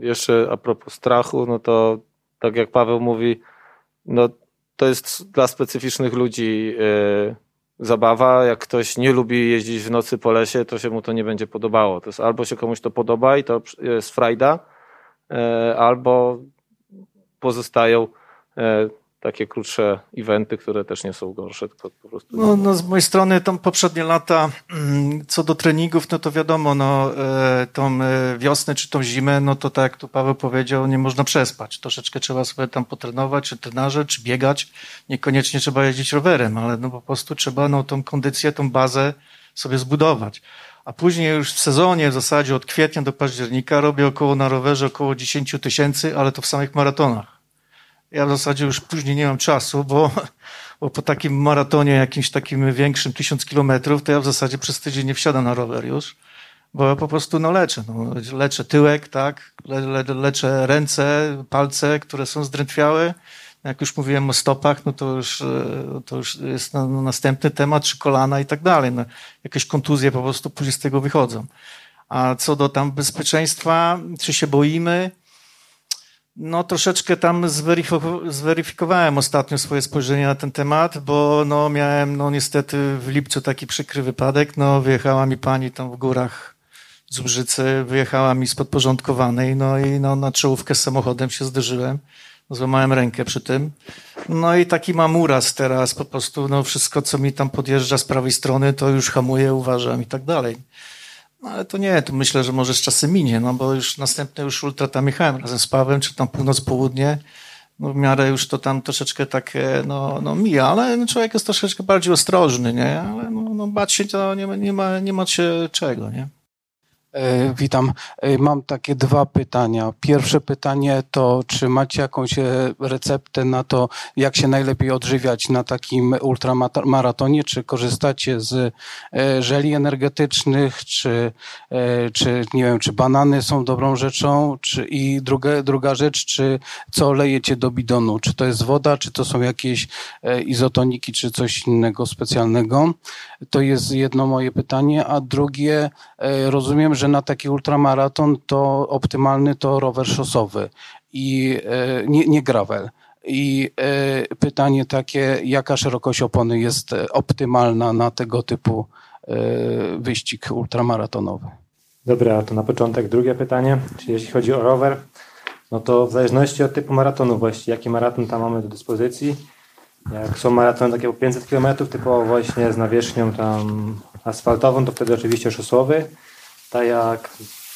[SPEAKER 6] Jeszcze a propos strachu, no to tak jak Paweł mówi, no to jest dla specyficznych ludzi yy, zabawa. Jak ktoś nie lubi jeździć w nocy po lesie, to się mu to nie będzie podobało. To jest albo się komuś to podoba i to jest frajda, yy, albo pozostają e, takie krótsze eventy, które też nie są gorsze, tylko po prostu...
[SPEAKER 7] No, no z mojej strony tam poprzednie lata, mm, co do treningów, no to wiadomo, no e, tą e, wiosnę czy tą zimę, no to tak jak tu Paweł powiedział, nie można przespać. Troszeczkę trzeba sobie tam potrenować, czy trenarze, czy biegać. Niekoniecznie trzeba jeździć rowerem, ale no po prostu trzeba no tą kondycję, tą bazę sobie zbudować. A później już w sezonie, w zasadzie od kwietnia do października robię około na rowerze około 10 tysięcy, ale to w samych maratonach. Ja w zasadzie już później nie mam czasu, bo, bo po takim maratonie jakimś takim większym, tysiąc kilometrów, to ja w zasadzie przez tydzień nie wsiadam na rower już, bo ja po prostu no leczę. No, leczę tyłek, tak, le, le, leczę ręce, palce, które są zdrętwiałe. Jak już mówiłem o stopach, no to już, e, to już jest no, następny temat, czy kolana i tak dalej. No, jakieś kontuzje po prostu później z tego wychodzą. A co do tam bezpieczeństwa, czy się boimy, no troszeczkę tam zweryfikowałem ostatnio swoje spojrzenie na ten temat, bo no miałem no niestety w lipcu taki przykry wypadek, no wyjechała mi pani tam w górach z Ubrzycy, wyjechała mi z podporządkowanej, no i no na czołówkę z samochodem się zderzyłem, złamałem rękę przy tym. No i taki mam uraz teraz, po prostu no wszystko co mi tam podjeżdża z prawej strony to już hamuję, uważam i tak dalej. No ale to nie, to myślę, że może z czasem minie, no bo już następne już ultra tam jechałem razem z Pawem, czy tam północ-południe, no w miarę już to tam troszeczkę tak, no, no mija, ale no człowiek jest troszeczkę bardziej ostrożny, nie? Ale no, no bać się to nie, nie, ma, nie ma się czego, nie?
[SPEAKER 10] E, witam. E, mam takie dwa pytania. Pierwsze pytanie to, czy macie jakąś e, receptę na to, jak się najlepiej odżywiać na takim ultramaratonie? Czy korzystacie z żeli energetycznych, czy, czy nie wiem, czy banany są dobrą rzeczą? Czy, I druga, druga rzecz, czy co lejecie do bidonu? Czy to jest woda, czy to są jakieś izotoniki, czy coś innego specjalnego? To jest jedno moje pytanie. A drugie, rozumiem, że że na taki ultramaraton to optymalny to rower szosowy i e, nie, nie gravel. I e, pytanie takie, jaka szerokość opony jest optymalna na tego typu e, wyścig ultramaratonowy?
[SPEAKER 8] Dobra, to na początek drugie pytanie. Czyli jeśli chodzi o rower, no to w zależności od typu maratonu właściwie, jaki maraton tam mamy do dyspozycji, jak są maratony takie po 500 km, typowo właśnie z nawierzchnią tam asfaltową, to wtedy oczywiście szosowy tak jak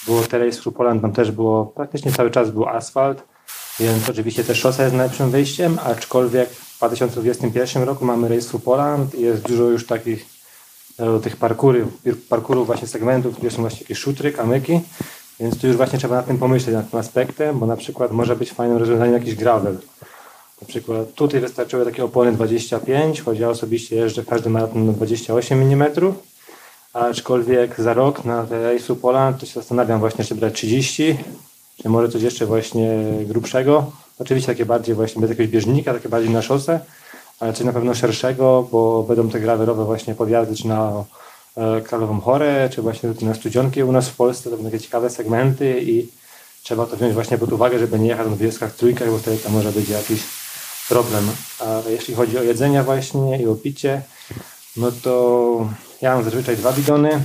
[SPEAKER 8] było teraz w Poland, tam też było, praktycznie cały czas był asfalt, więc oczywiście też szosa jest najlepszym wyjściem, aczkolwiek w 2021 roku mamy Race through Poland i jest dużo już takich e, tych parkurów, parkurów właśnie segmentów, gdzie są właśnie jakieś szutry, kamyki, więc tu już właśnie trzeba nad tym pomyśleć, nad tym aspektem, bo na przykład może być fajnym rozwiązaniem jakiś gravel. Na przykład tutaj wystarczyły takie opony 25, choć ja osobiście jeżdżę każdy maraton na 28 mm, aczkolwiek za rok na Race'u Poland to się zastanawiam właśnie, czy brać 30, czy może coś jeszcze właśnie grubszego. Oczywiście takie bardziej właśnie bez jakiegoś bieżnika, takie bardziej na szosę, ale czy na pewno szerszego, bo będą te gravelowe właśnie podjazdy, czy na e, Kralową Chorę, czy właśnie na Studzionki u nas w Polsce, to będą takie ciekawe segmenty i trzeba to wziąć właśnie pod uwagę, żeby nie jechać na wieskach trójkach, bo wtedy tam może być jakiś problem. A jeśli chodzi o jedzenie właśnie i o picie, no to ja mam zazwyczaj dwa bidony.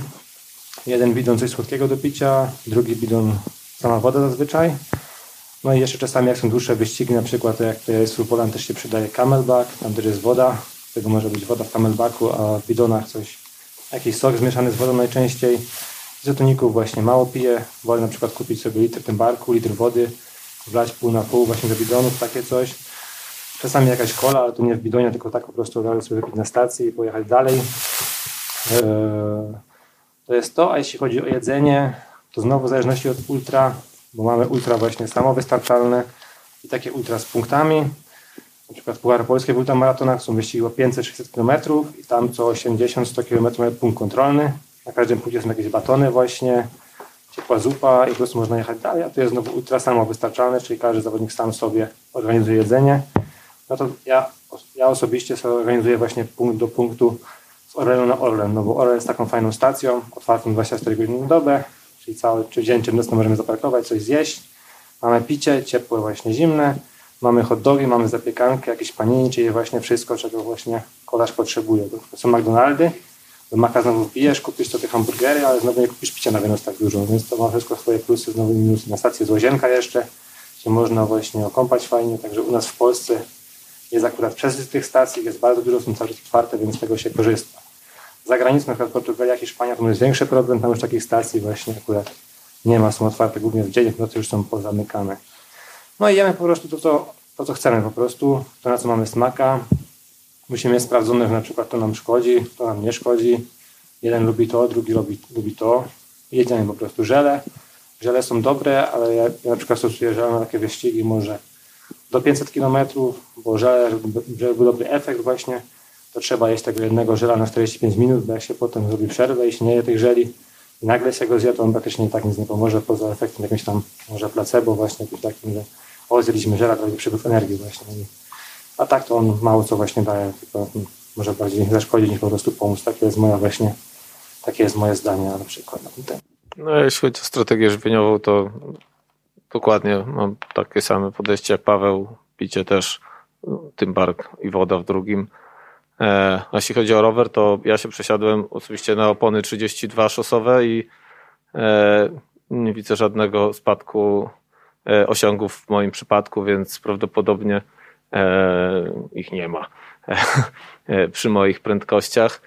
[SPEAKER 8] Jeden bidon coś słodkiego do picia, drugi bidon sama woda zazwyczaj. No i jeszcze czasami jak są dłuższe wyścigi, na przykład jak to jest Poland też się przydaje camelback, tam też jest woda, tego może być woda w camelbacku, a w bidonach coś, jakiś sok zmieszany z wodą najczęściej. Izotoników właśnie mało piję, wolę na przykład kupić sobie litr tym barku, litr wody, wlać pół na pół właśnie do bidonów, takie coś. Czasami jakaś kola, ale to nie w bidonie, tylko tak po prostu dalej sobie wypić na stacji i pojechać dalej. Eee, to jest to, a jeśli chodzi o jedzenie, to znowu w zależności od ultra, bo mamy ultra właśnie samowystarczalne i takie ultra z punktami. Na przykład Puchar Polskie w ultramaratonach są wyścigi o 500-600 km i tam co 80-100 km mamy punkt kontrolny. Na każdym punkcie są jakieś batony właśnie, ciepła zupa i po prostu można jechać dalej, a to jest znowu ultra samowystarczalne, czyli każdy zawodnik sam sobie organizuje jedzenie. No to ja, ja osobiście sobie organizuję właśnie punkt do punktu Orlenu na Orlen, no bo Orlen jest taką fajną stacją, otwartą 24 godziny na dobę, czyli cały czy dzień, czy możemy zaparkować, coś zjeść. Mamy picie, ciepłe, właśnie zimne. Mamy hot dogi, mamy zapiekankę, jakieś panini, czyli właśnie wszystko, czego właśnie kolarz potrzebuje. To są McDonaldy, do Maka znowu wbijesz, kupisz sobie hamburgery, ale znowu nie kupisz picia na wynos tak dużo, więc to ma wszystko swoje plusy, znowu minusy. Na stacji z łazienka jeszcze, się można właśnie okąpać fajnie, także u nas w Polsce jest akurat przez tych stacji, jest bardzo dużo, są cały czas otwarte, więc z tego się korzysta. Za granicą, na przykład Portugalia, Hiszpania, to jest większy problem, tam już takich stacji właśnie akurat nie ma, są otwarte głównie w dzień, w nocy już są pozamykane. No i jemy po prostu to, co, to, co chcemy po prostu, to na co mamy smaka. Musimy mieć sprawdzone, że na przykład to nam szkodzi, to nam nie szkodzi. Jeden lubi to, drugi lubi, lubi to. Jedziemy po prostu żele. Żele są dobre, ale ja, ja na przykład stosuję żele na takie wyścigi może do 500 km, bo żele, żeby, żeby był dobry efekt właśnie, to trzeba jeść tego jednego żela na 45 minut, bo jak się potem zrobi przerwę i się nie je tych żeli i nagle się go zje, to on praktycznie tak nic nie pomoże, poza efektem jakimś tam może placebo właśnie, jakimś takim, że o, zjedliśmy żela, będzie przepływ energii właśnie. A tak to on mało co właśnie daje, tylko może bardziej zaszkodzić niż po prostu pomóc. Takie jest moja właśnie, takie jest moje zdanie na przykład na ten.
[SPEAKER 6] No, jeśli chodzi o strategię żywieniową, to dokładnie mam takie same podejście jak Paweł. Picie też, tym bark i woda w drugim. E, a jeśli chodzi o rower, to ja się przesiadłem oczywiście na opony 32 szosowe i e, nie widzę żadnego spadku e, osiągów w moim przypadku, więc prawdopodobnie ich nie ma przy moich prędkościach.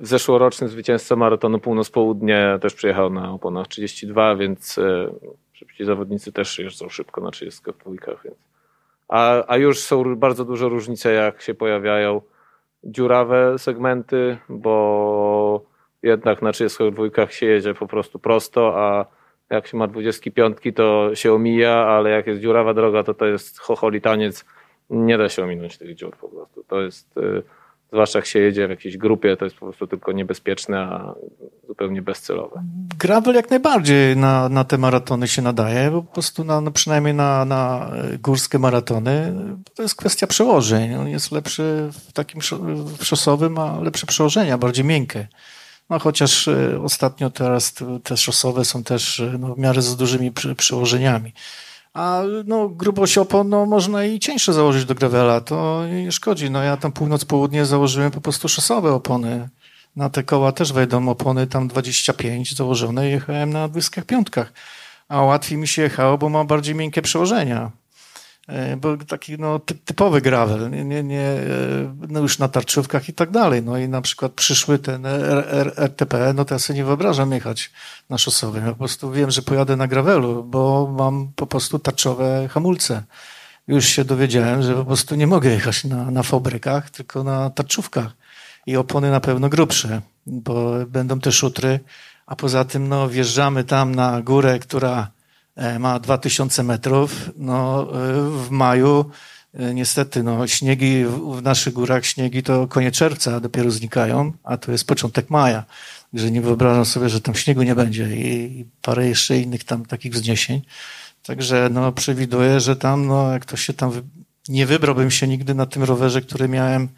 [SPEAKER 6] Zeszłoroczny zwycięzca maratonu Północ-Południe też przyjechał na oponach 32, więc szybci zawodnicy też jeżdżą szybko na 32, więc. A, a już są bardzo duże różnice, jak się pojawiają dziurawe segmenty, bo jednak na 32 się jedzie po prostu prosto, a jak się ma 25 to się omija, ale jak jest dziurawa droga, to to jest chocholi taniec. Nie da się ominąć tych dziur po prostu. To jest, y, zwłaszcza jak się jedzie w jakiejś grupie, to jest po prostu tylko niebezpieczne, a zupełnie bezcelowe.
[SPEAKER 7] Gravel jak najbardziej na, na te maratony się nadaje, bo po prostu na, no przynajmniej na, na górskie maratony to jest kwestia przełożeń. On jest lepszy w takim szosowym, a lepsze przełożenia, bardziej miękkie. No chociaż e, ostatnio teraz te szosowe są też e, no, w miarę z dużymi przełożeniami. A no, grubość opon no, można i cieńsze założyć do gravela, to nie szkodzi. No ja tam północ-południe założyłem po prostu szosowe opony na te koła też wejdą opony tam 25 założone jechałem na dyskach piątkach. A łatwiej mi się jechało, bo mam bardziej miękkie przełożenia. E, bo taki no, typowy gravel, nie, nie, nie, e, no już na tarczówkach i tak dalej. No i na przykład przyszły ten RTP, no to ja sobie nie wyobrażam jechać na szosowym. Ja po prostu wiem, że pojadę na gravelu, bo mam po prostu tarczowe hamulce. Już się dowiedziałem, że po prostu nie mogę jechać na, na fabrykach, tylko na tarczówkach i opony na pewno grubsze, bo będą te szutry, a poza tym no, wjeżdżamy tam na górę, która e, ma 2000 metrów. No, e, w maju e, niestety no, śniegi w naszych górach, śniegi to koniec czerwca dopiero znikają, a to jest początek maja. Także nie wyobrażam sobie, że tam śniegu nie będzie i parę jeszcze innych tam takich wzniesień. Także no, przewiduję, że tam, no, jak ktoś się tam nie wybrałbym się nigdy na tym rowerze, który miałem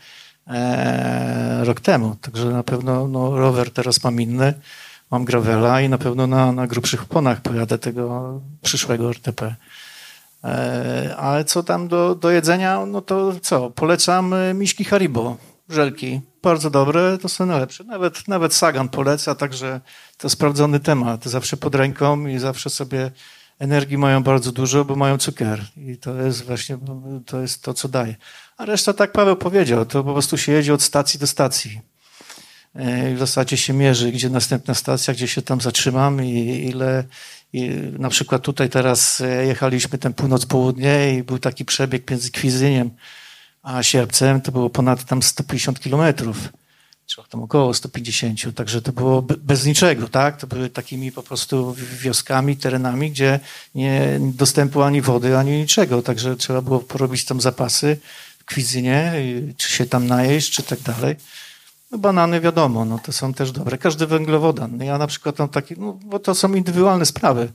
[SPEAKER 7] e, rok temu. Także na pewno no, rower teraz mam inny, mam gravela i na pewno na, na grubszych oponach pojadę tego przyszłego RTP. E, ale co tam do, do jedzenia, no to co, polecam e, miśki Haribo, żelki. Bardzo dobre, to są najlepsze. Nawet, nawet Sagan poleca, także to sprawdzony temat. Zawsze pod ręką i zawsze sobie energii mają bardzo dużo, bo mają cukier. I to jest właśnie to, jest to co daje. A reszta, tak Paweł powiedział, to po prostu się jedzie od stacji do stacji. E, w zasadzie się mierzy, gdzie następna stacja, gdzie się tam zatrzymam i ile. I na przykład tutaj teraz e, jechaliśmy ten północ-południe i był taki przebieg między Kwizyniem a Sierpcem, to było ponad tam 150 kilometrów czy tam około 150, także to było bez niczego, tak? To były takimi po prostu wioskami, terenami, gdzie nie dostępu ani wody, ani niczego, także trzeba było porobić tam zapasy w kwizynie, czy się tam najeść, czy tak dalej. No banany wiadomo, no to są też dobre. Każdy węglowodan. Ja na przykład mam taki, no bo to są indywidualne sprawy.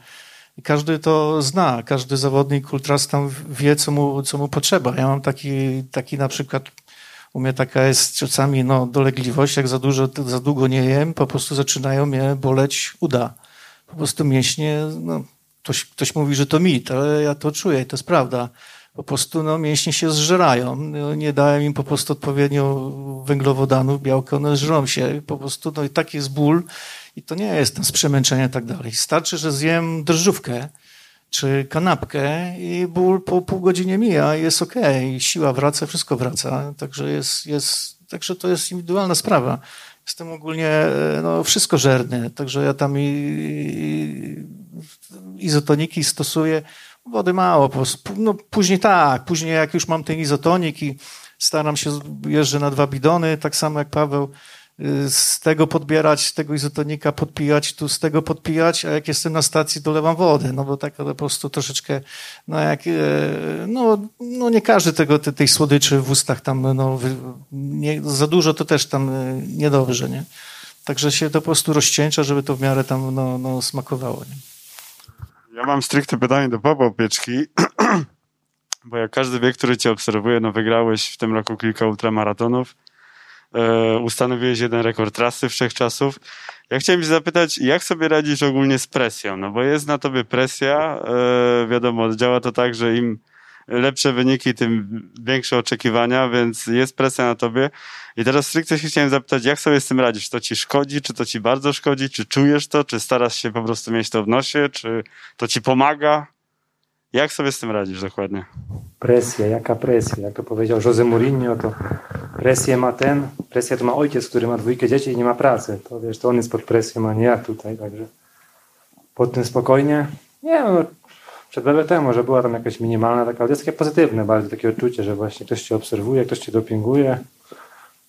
[SPEAKER 7] Każdy to zna, każdy zawodnik ultras tam wie, co mu, co mu potrzeba. Ja mam taki, taki na przykład u mnie taka jest czasami no, dolegliwość, jak za dużo, za długo nie jem, po prostu zaczynają mnie boleć uda. Po prostu mięśnie, no, ktoś, ktoś mówi, że to mit, ale ja to czuję i to jest prawda. Po prostu no, mięśnie się zżerają. No, nie dałem im po prostu odpowiednio węglowodanów, białka, one żrą się. Po prostu no, i taki jest ból i to nie jest tam z przemęczenia i tak dalej. Starczy, że zjem drżówkę czy kanapkę i ból po pół godzinie mija i jest okej, okay. siła wraca, wszystko wraca, także jest, jest, także to jest indywidualna sprawa. Jestem ogólnie e, no, wszystko żerny, także ja tam i, i izotoniki stosuję, wody mało, no później tak, później jak już mam ten izotonik i staram się, jeżdżę na dwa bidony, tak samo jak Paweł, y, z tego podbierać, tego izotonika podpijać, tu z tego podpijać, a jak jestem na stacji, dolewam wodę, no bo tak po prostu troszeczkę, no jak, e, no, no nie każdy tego, tej słodyczy w ustach tam, no nie, za dużo to też tam e, niedobrze, nie? Także się to po prostu rozcieńcza, żeby to w miarę tam, no, no smakowało, nie?
[SPEAKER 11] Ja mam stricte pytanie do Pawła Pieczki, bo jak każdy wie, który cię obserwuje, no wygrałeś w tym roku kilka ultramaratonów, e, ustanowiłeś jeden rekord trasy wszechczasów. Ja chciałem się zapytać, jak sobie radzisz ogólnie z presją? No bo jest na tobie presja, e, wiadomo, działa to tak, że im lepsze wyniki, tym większe oczekiwania, więc jest presja na tobie. I teraz stricte się chciałem zapytać, jak sobie z tym radzisz? Czy to ci szkodzi, czy to ci bardzo szkodzi, czy czujesz to, czy starasz się po prostu mieć to w nosie, czy to ci pomaga? Jak sobie z tym radzisz dokładnie?
[SPEAKER 8] Presja, jaka presja? Jak to powiedział Jose Mourinho, to presję ma ten, presję to ma ojciec, który ma dwójkę dzieci i nie ma pracy. To wiesz, to on jest pod presją, a nie ja tutaj, także pod tym spokojnie. Nie no, przed BBT może była tam jakaś minimalna taka, ale jest takie pozytywne bardzo, takie odczucie, że właśnie ktoś cię obserwuje, ktoś cię dopinguje,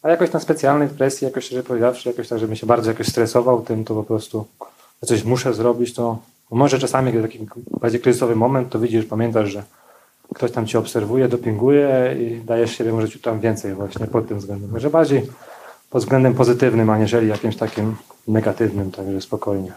[SPEAKER 8] a jakoś na specjalnej presji, jakoś szczerze powiedziawszy, jakoś tak, żebym się bardzo jakoś stresował tym, to po prostu coś muszę zrobić, to może czasami, kiedy taki bardziej kryzysowy moment, to widzisz, pamiętasz, że ktoś tam cię obserwuje, dopinguje i dajesz siebie może tam więcej właśnie pod tym względem. Może bardziej pod względem pozytywnym, aniżeli jakimś takim negatywnym, także spokojnie.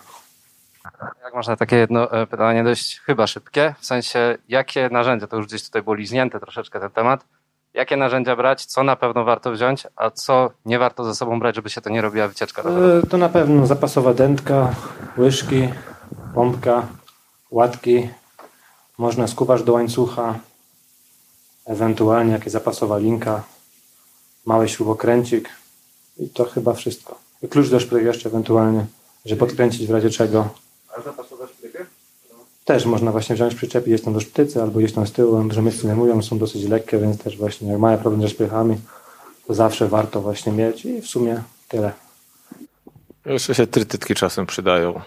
[SPEAKER 12] Jak można takie jedno e, pytanie dość chyba szybkie, w sensie jakie narzędzia, to już gdzieś tutaj było liźnięte troszeczkę ten temat, jakie narzędzia brać, co na pewno warto wziąć, a co nie warto ze sobą brać, żeby się to nie robiła wycieczka
[SPEAKER 8] e, To na pewno zapasowa dętka, łyżki, pompka, łatki, można skuwasz do łańcucha, ewentualnie jakieś zapasowa linka, mały śrubokręcik i to chyba wszystko. Klucz do szprychy jeszcze ewentualnie, żeby podkręcić w razie czego.
[SPEAKER 12] A zapasowe szprychy?
[SPEAKER 8] Też można właśnie wziąć przyczepi gdzieś tam do sztycy albo gdzieś tam z tyłu, rzemieślcy nie mówią, są dosyć lekkie, więc też właśnie jak mają problem ze szprychami, to zawsze warto właśnie mieć i w sumie tyle.
[SPEAKER 6] Jeszcze się trytytki czasem przydają.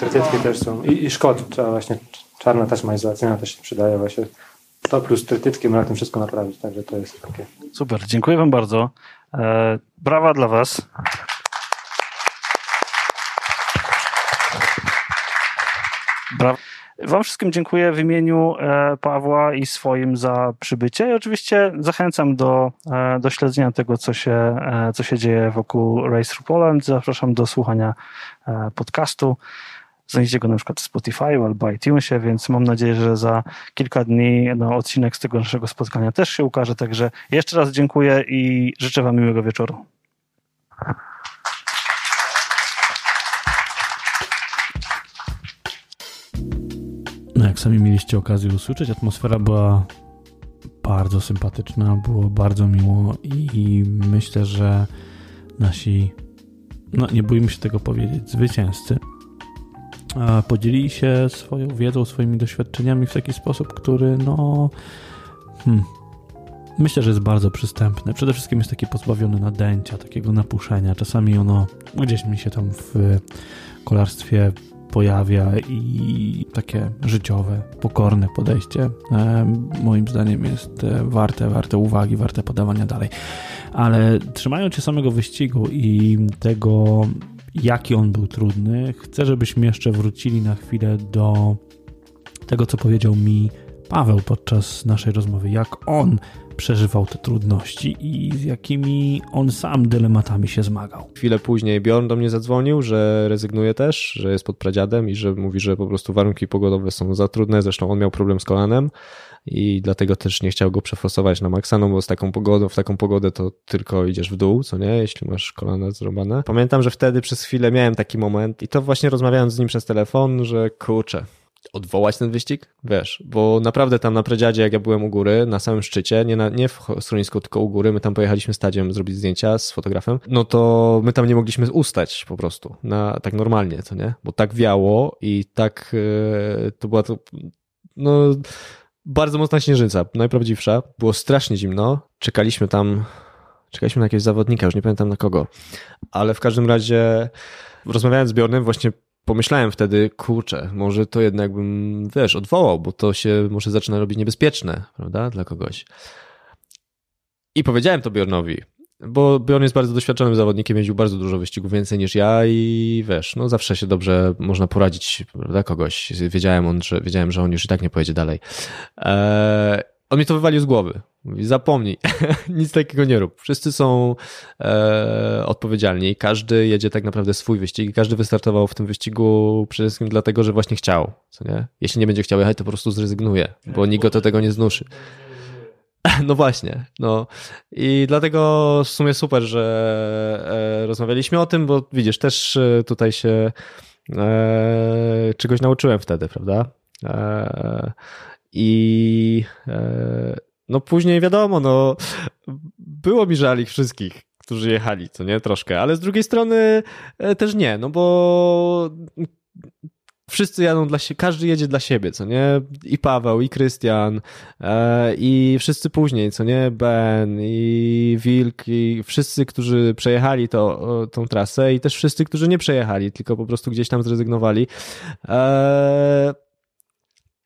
[SPEAKER 8] Trytytki też są. I, i szkod, trzeba właśnie, czarna taśma izolacyjna też się przydaje właśnie. To plus trytytki można tym wszystko naprawić, także to jest takie.
[SPEAKER 5] Super, dziękuję wam bardzo. E, brawa dla was. Wam wszystkim dziękuję w imieniu e, Pawła i swoim za przybycie i oczywiście zachęcam do, e, do śledzenia tego, co się, e, co się dzieje wokół Race Through Poland. Zapraszam do słuchania podcastu. Znajdziecie go na przykład w Spotify albo iTunesie, więc mam nadzieję, że za kilka dni no, odcinek z tego naszego spotkania też się ukaże. Także jeszcze raz dziękuję i życzę Wam miłego wieczoru.
[SPEAKER 1] No jak sami mieliście okazję usłyszeć, atmosfera była bardzo sympatyczna, było bardzo miło i myślę, że nasi, no nie bójmy się tego powiedzieć, zwycięzcy podzielili się swoją wiedzą, swoimi doświadczeniami w taki sposób, który no hmm, myślę, że jest bardzo przystępny. Przede wszystkim jest taki pozbawiony nadęcia, takiego napuszenia. Czasami ono gdzieś mi się tam w kolarstwie pojawia i takie życiowe, pokorne podejście moim zdaniem jest e, warte, warte uwagi, warte podawania dalej. Ale trzymając się samego wyścigu i tego, jaki on był trudny, chcę, żebyśmy jeszcze wrócili na chwilę do tego, co powiedział mi Paweł podczas naszej rozmowy, jak on przeżywał te trudności i z jakimi on sam dylematami się zmagał.
[SPEAKER 4] Chwilę później Bjorn do mnie zadzwonił, że rezygnuje też, że jest pod pradziadem i że mówi, że po prostu warunki pogodowe są za trudne. Zresztą on miał problem z kolanem i dlatego też nie chciał go przeforsować na maksa, no bo z taką pogodą, w taką pogodę to tylko idziesz w dół, co nie, jeśli masz kolana zrobione. Pamiętam, że wtedy przez chwilę miałem taki moment i to właśnie rozmawiając z nim przez telefon, że kurczę, odwołać ten wyścig? Wiesz, bo naprawdę tam na Predziadzie, jak ja byłem u góry, na samym szczycie, nie, na, nie w schronisku, tylko u góry, my tam pojechaliśmy stadiem zrobić zdjęcia z fotografem, no to my tam nie mogliśmy ustać po prostu, na, tak normalnie, co nie? Bo tak wiało i tak, yy, to była to no, bardzo mocna śnieżyca, najprawdziwsza. Było strasznie zimno. Czekaliśmy tam, czekaliśmy na jakiegoś zawodnika, już nie pamiętam na kogo. Ale w każdym razie, rozmawiając z Bjornem, właśnie pomyślałem wtedy, kurczę, może to jednak bym, wiesz, odwołał, bo to się może zaczyna robić niebezpieczne, prawda, dla kogoś. I powiedziałem to Bjornowi, bo Bjorn jest bardzo doświadczonym zawodnikiem, jeździł bardzo dużo wyścigów, więcej niż ja i wiesz, no zawsze się dobrze można poradzić, prawda, kogoś. Wiedziałem, on, że, wiedziałem, że on już i tak nie pojedzie dalej. Eee, on mi to wywalił z głowy. Mówi, zapomnij, nic takiego nie rób. Wszyscy są e, odpowiedzialni, każdy jedzie tak naprawdę swój wyścig i każdy wystartował w tym wyścigu przede wszystkim dlatego, że właśnie chciał. Co nie? Jeśli nie będzie chciał jechać, to po prostu zrezygnuje, bo nikt go do tego nie znuszy. No właśnie, no i dlatego w sumie super, że e, rozmawialiśmy o tym, bo widzisz, też e, tutaj się e, czegoś nauczyłem wtedy, prawda? E, I e, no później wiadomo, no było mi żal ich wszystkich, którzy jechali, co nie, troszkę, ale z drugiej strony e, też nie, no bo wszyscy jadą dla siebie, każdy jedzie dla siebie, co nie? I Paweł, i Krystian, e, i wszyscy później, co nie? Ben, i Wilk, i wszyscy, którzy przejechali to, tą trasę, i też wszyscy, którzy nie przejechali, tylko po prostu gdzieś tam zrezygnowali. E,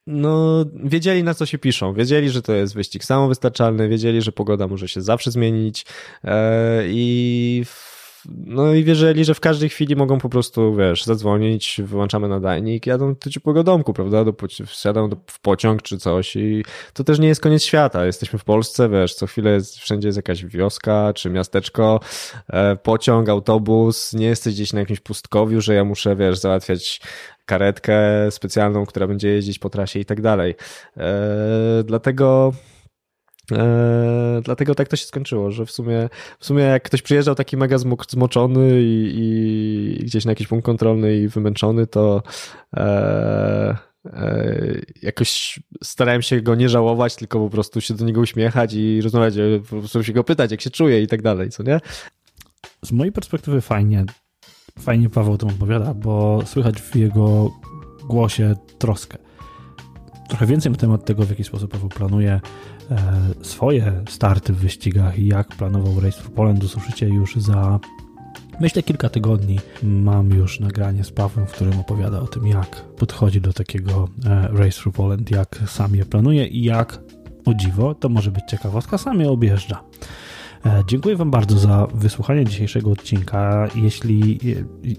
[SPEAKER 4] no, wiedzieli na co się piszą, wiedzieli, że to jest wyścig samowystarczalny, wiedzieli, że pogoda może się zawsze zmienić. E, i no i wierzyli, że w każdej chwili mogą po prostu, wiesz, zadzwonić, wyłączamy nadajnik, jadą do ciepłego domku, prawda, do, wsiadą do, w pociąg czy coś i to też nie jest koniec świata. Jesteśmy w Polsce, wiesz, co chwilę jest, wszędzie jest jakaś wioska czy miasteczko, e, pociąg, autobus, nie jesteś gdzieś na jakimś pustkowiu, że ja muszę, wiesz, załatwiać karetkę specjalną, która będzie jeździć po trasie i tak dalej. E, dlatego Eee, dlatego tak to się skończyło, że w sumie, w sumie jak ktoś przyjeżdżał taki mega zmoczony i, i, gdzieś na jakiś punkt kontrolny i wymęczony, to eee, eee, jakoś starałem się go nie żałować, tylko po prostu się do niego uśmiechać i rozmawiać, po prostu się go pytać, jak się czuje i tak dalej, co nie?
[SPEAKER 1] Z mojej perspektywy fajnie, fajnie Paweł o tym opowiada, bo słychać w jego głosie troskę. Trochę więcej na temat tego, w jaki sposób Paweł planuje E, swoje starty w wyścigach i jak planował Race for Poland usłyszycie już za myślę kilka tygodni. Mam już nagranie z Pawłem, w którym opowiada o tym, jak podchodzi do takiego e, Race for Poland, jak sam je planuje i jak o dziwo, to może być ciekawostka, sam je objeżdża. E, dziękuję Wam bardzo za wysłuchanie dzisiejszego odcinka. Jeśli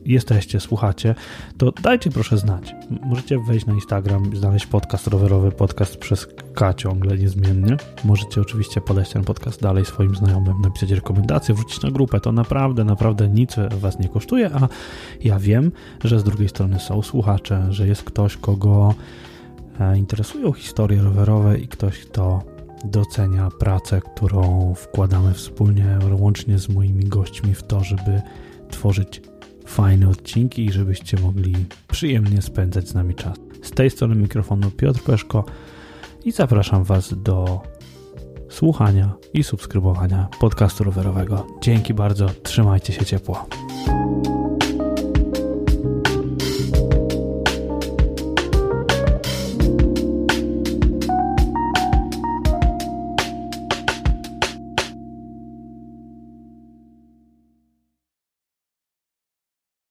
[SPEAKER 1] jesteście, słuchacie, to dajcie proszę znać. Możecie wejść na Instagram, znaleźć podcast rowerowy, podcast przez K ciągle niezmiennie. Możecie oczywiście podać ten podcast dalej swoim znajomym, napisać rekomendacje, wrzucić na grupę. To naprawdę, naprawdę nic Was nie kosztuje, a ja wiem, że z drugiej strony są słuchacze, że jest ktoś, kogo e, interesują historie rowerowe i ktoś, kto docenia pracę, którą wkładamy wspólnie, łącznie z moimi gośćmi, w to, żeby tworzyć fajne odcinki i żebyście mogli przyjemnie spędzać z nami czas. Z tej strony mikrofonu Piotr Peszko i zapraszam Was do słuchania i subskrybowania podcastu rowerowego. Dzięki bardzo, trzymajcie się ciepło.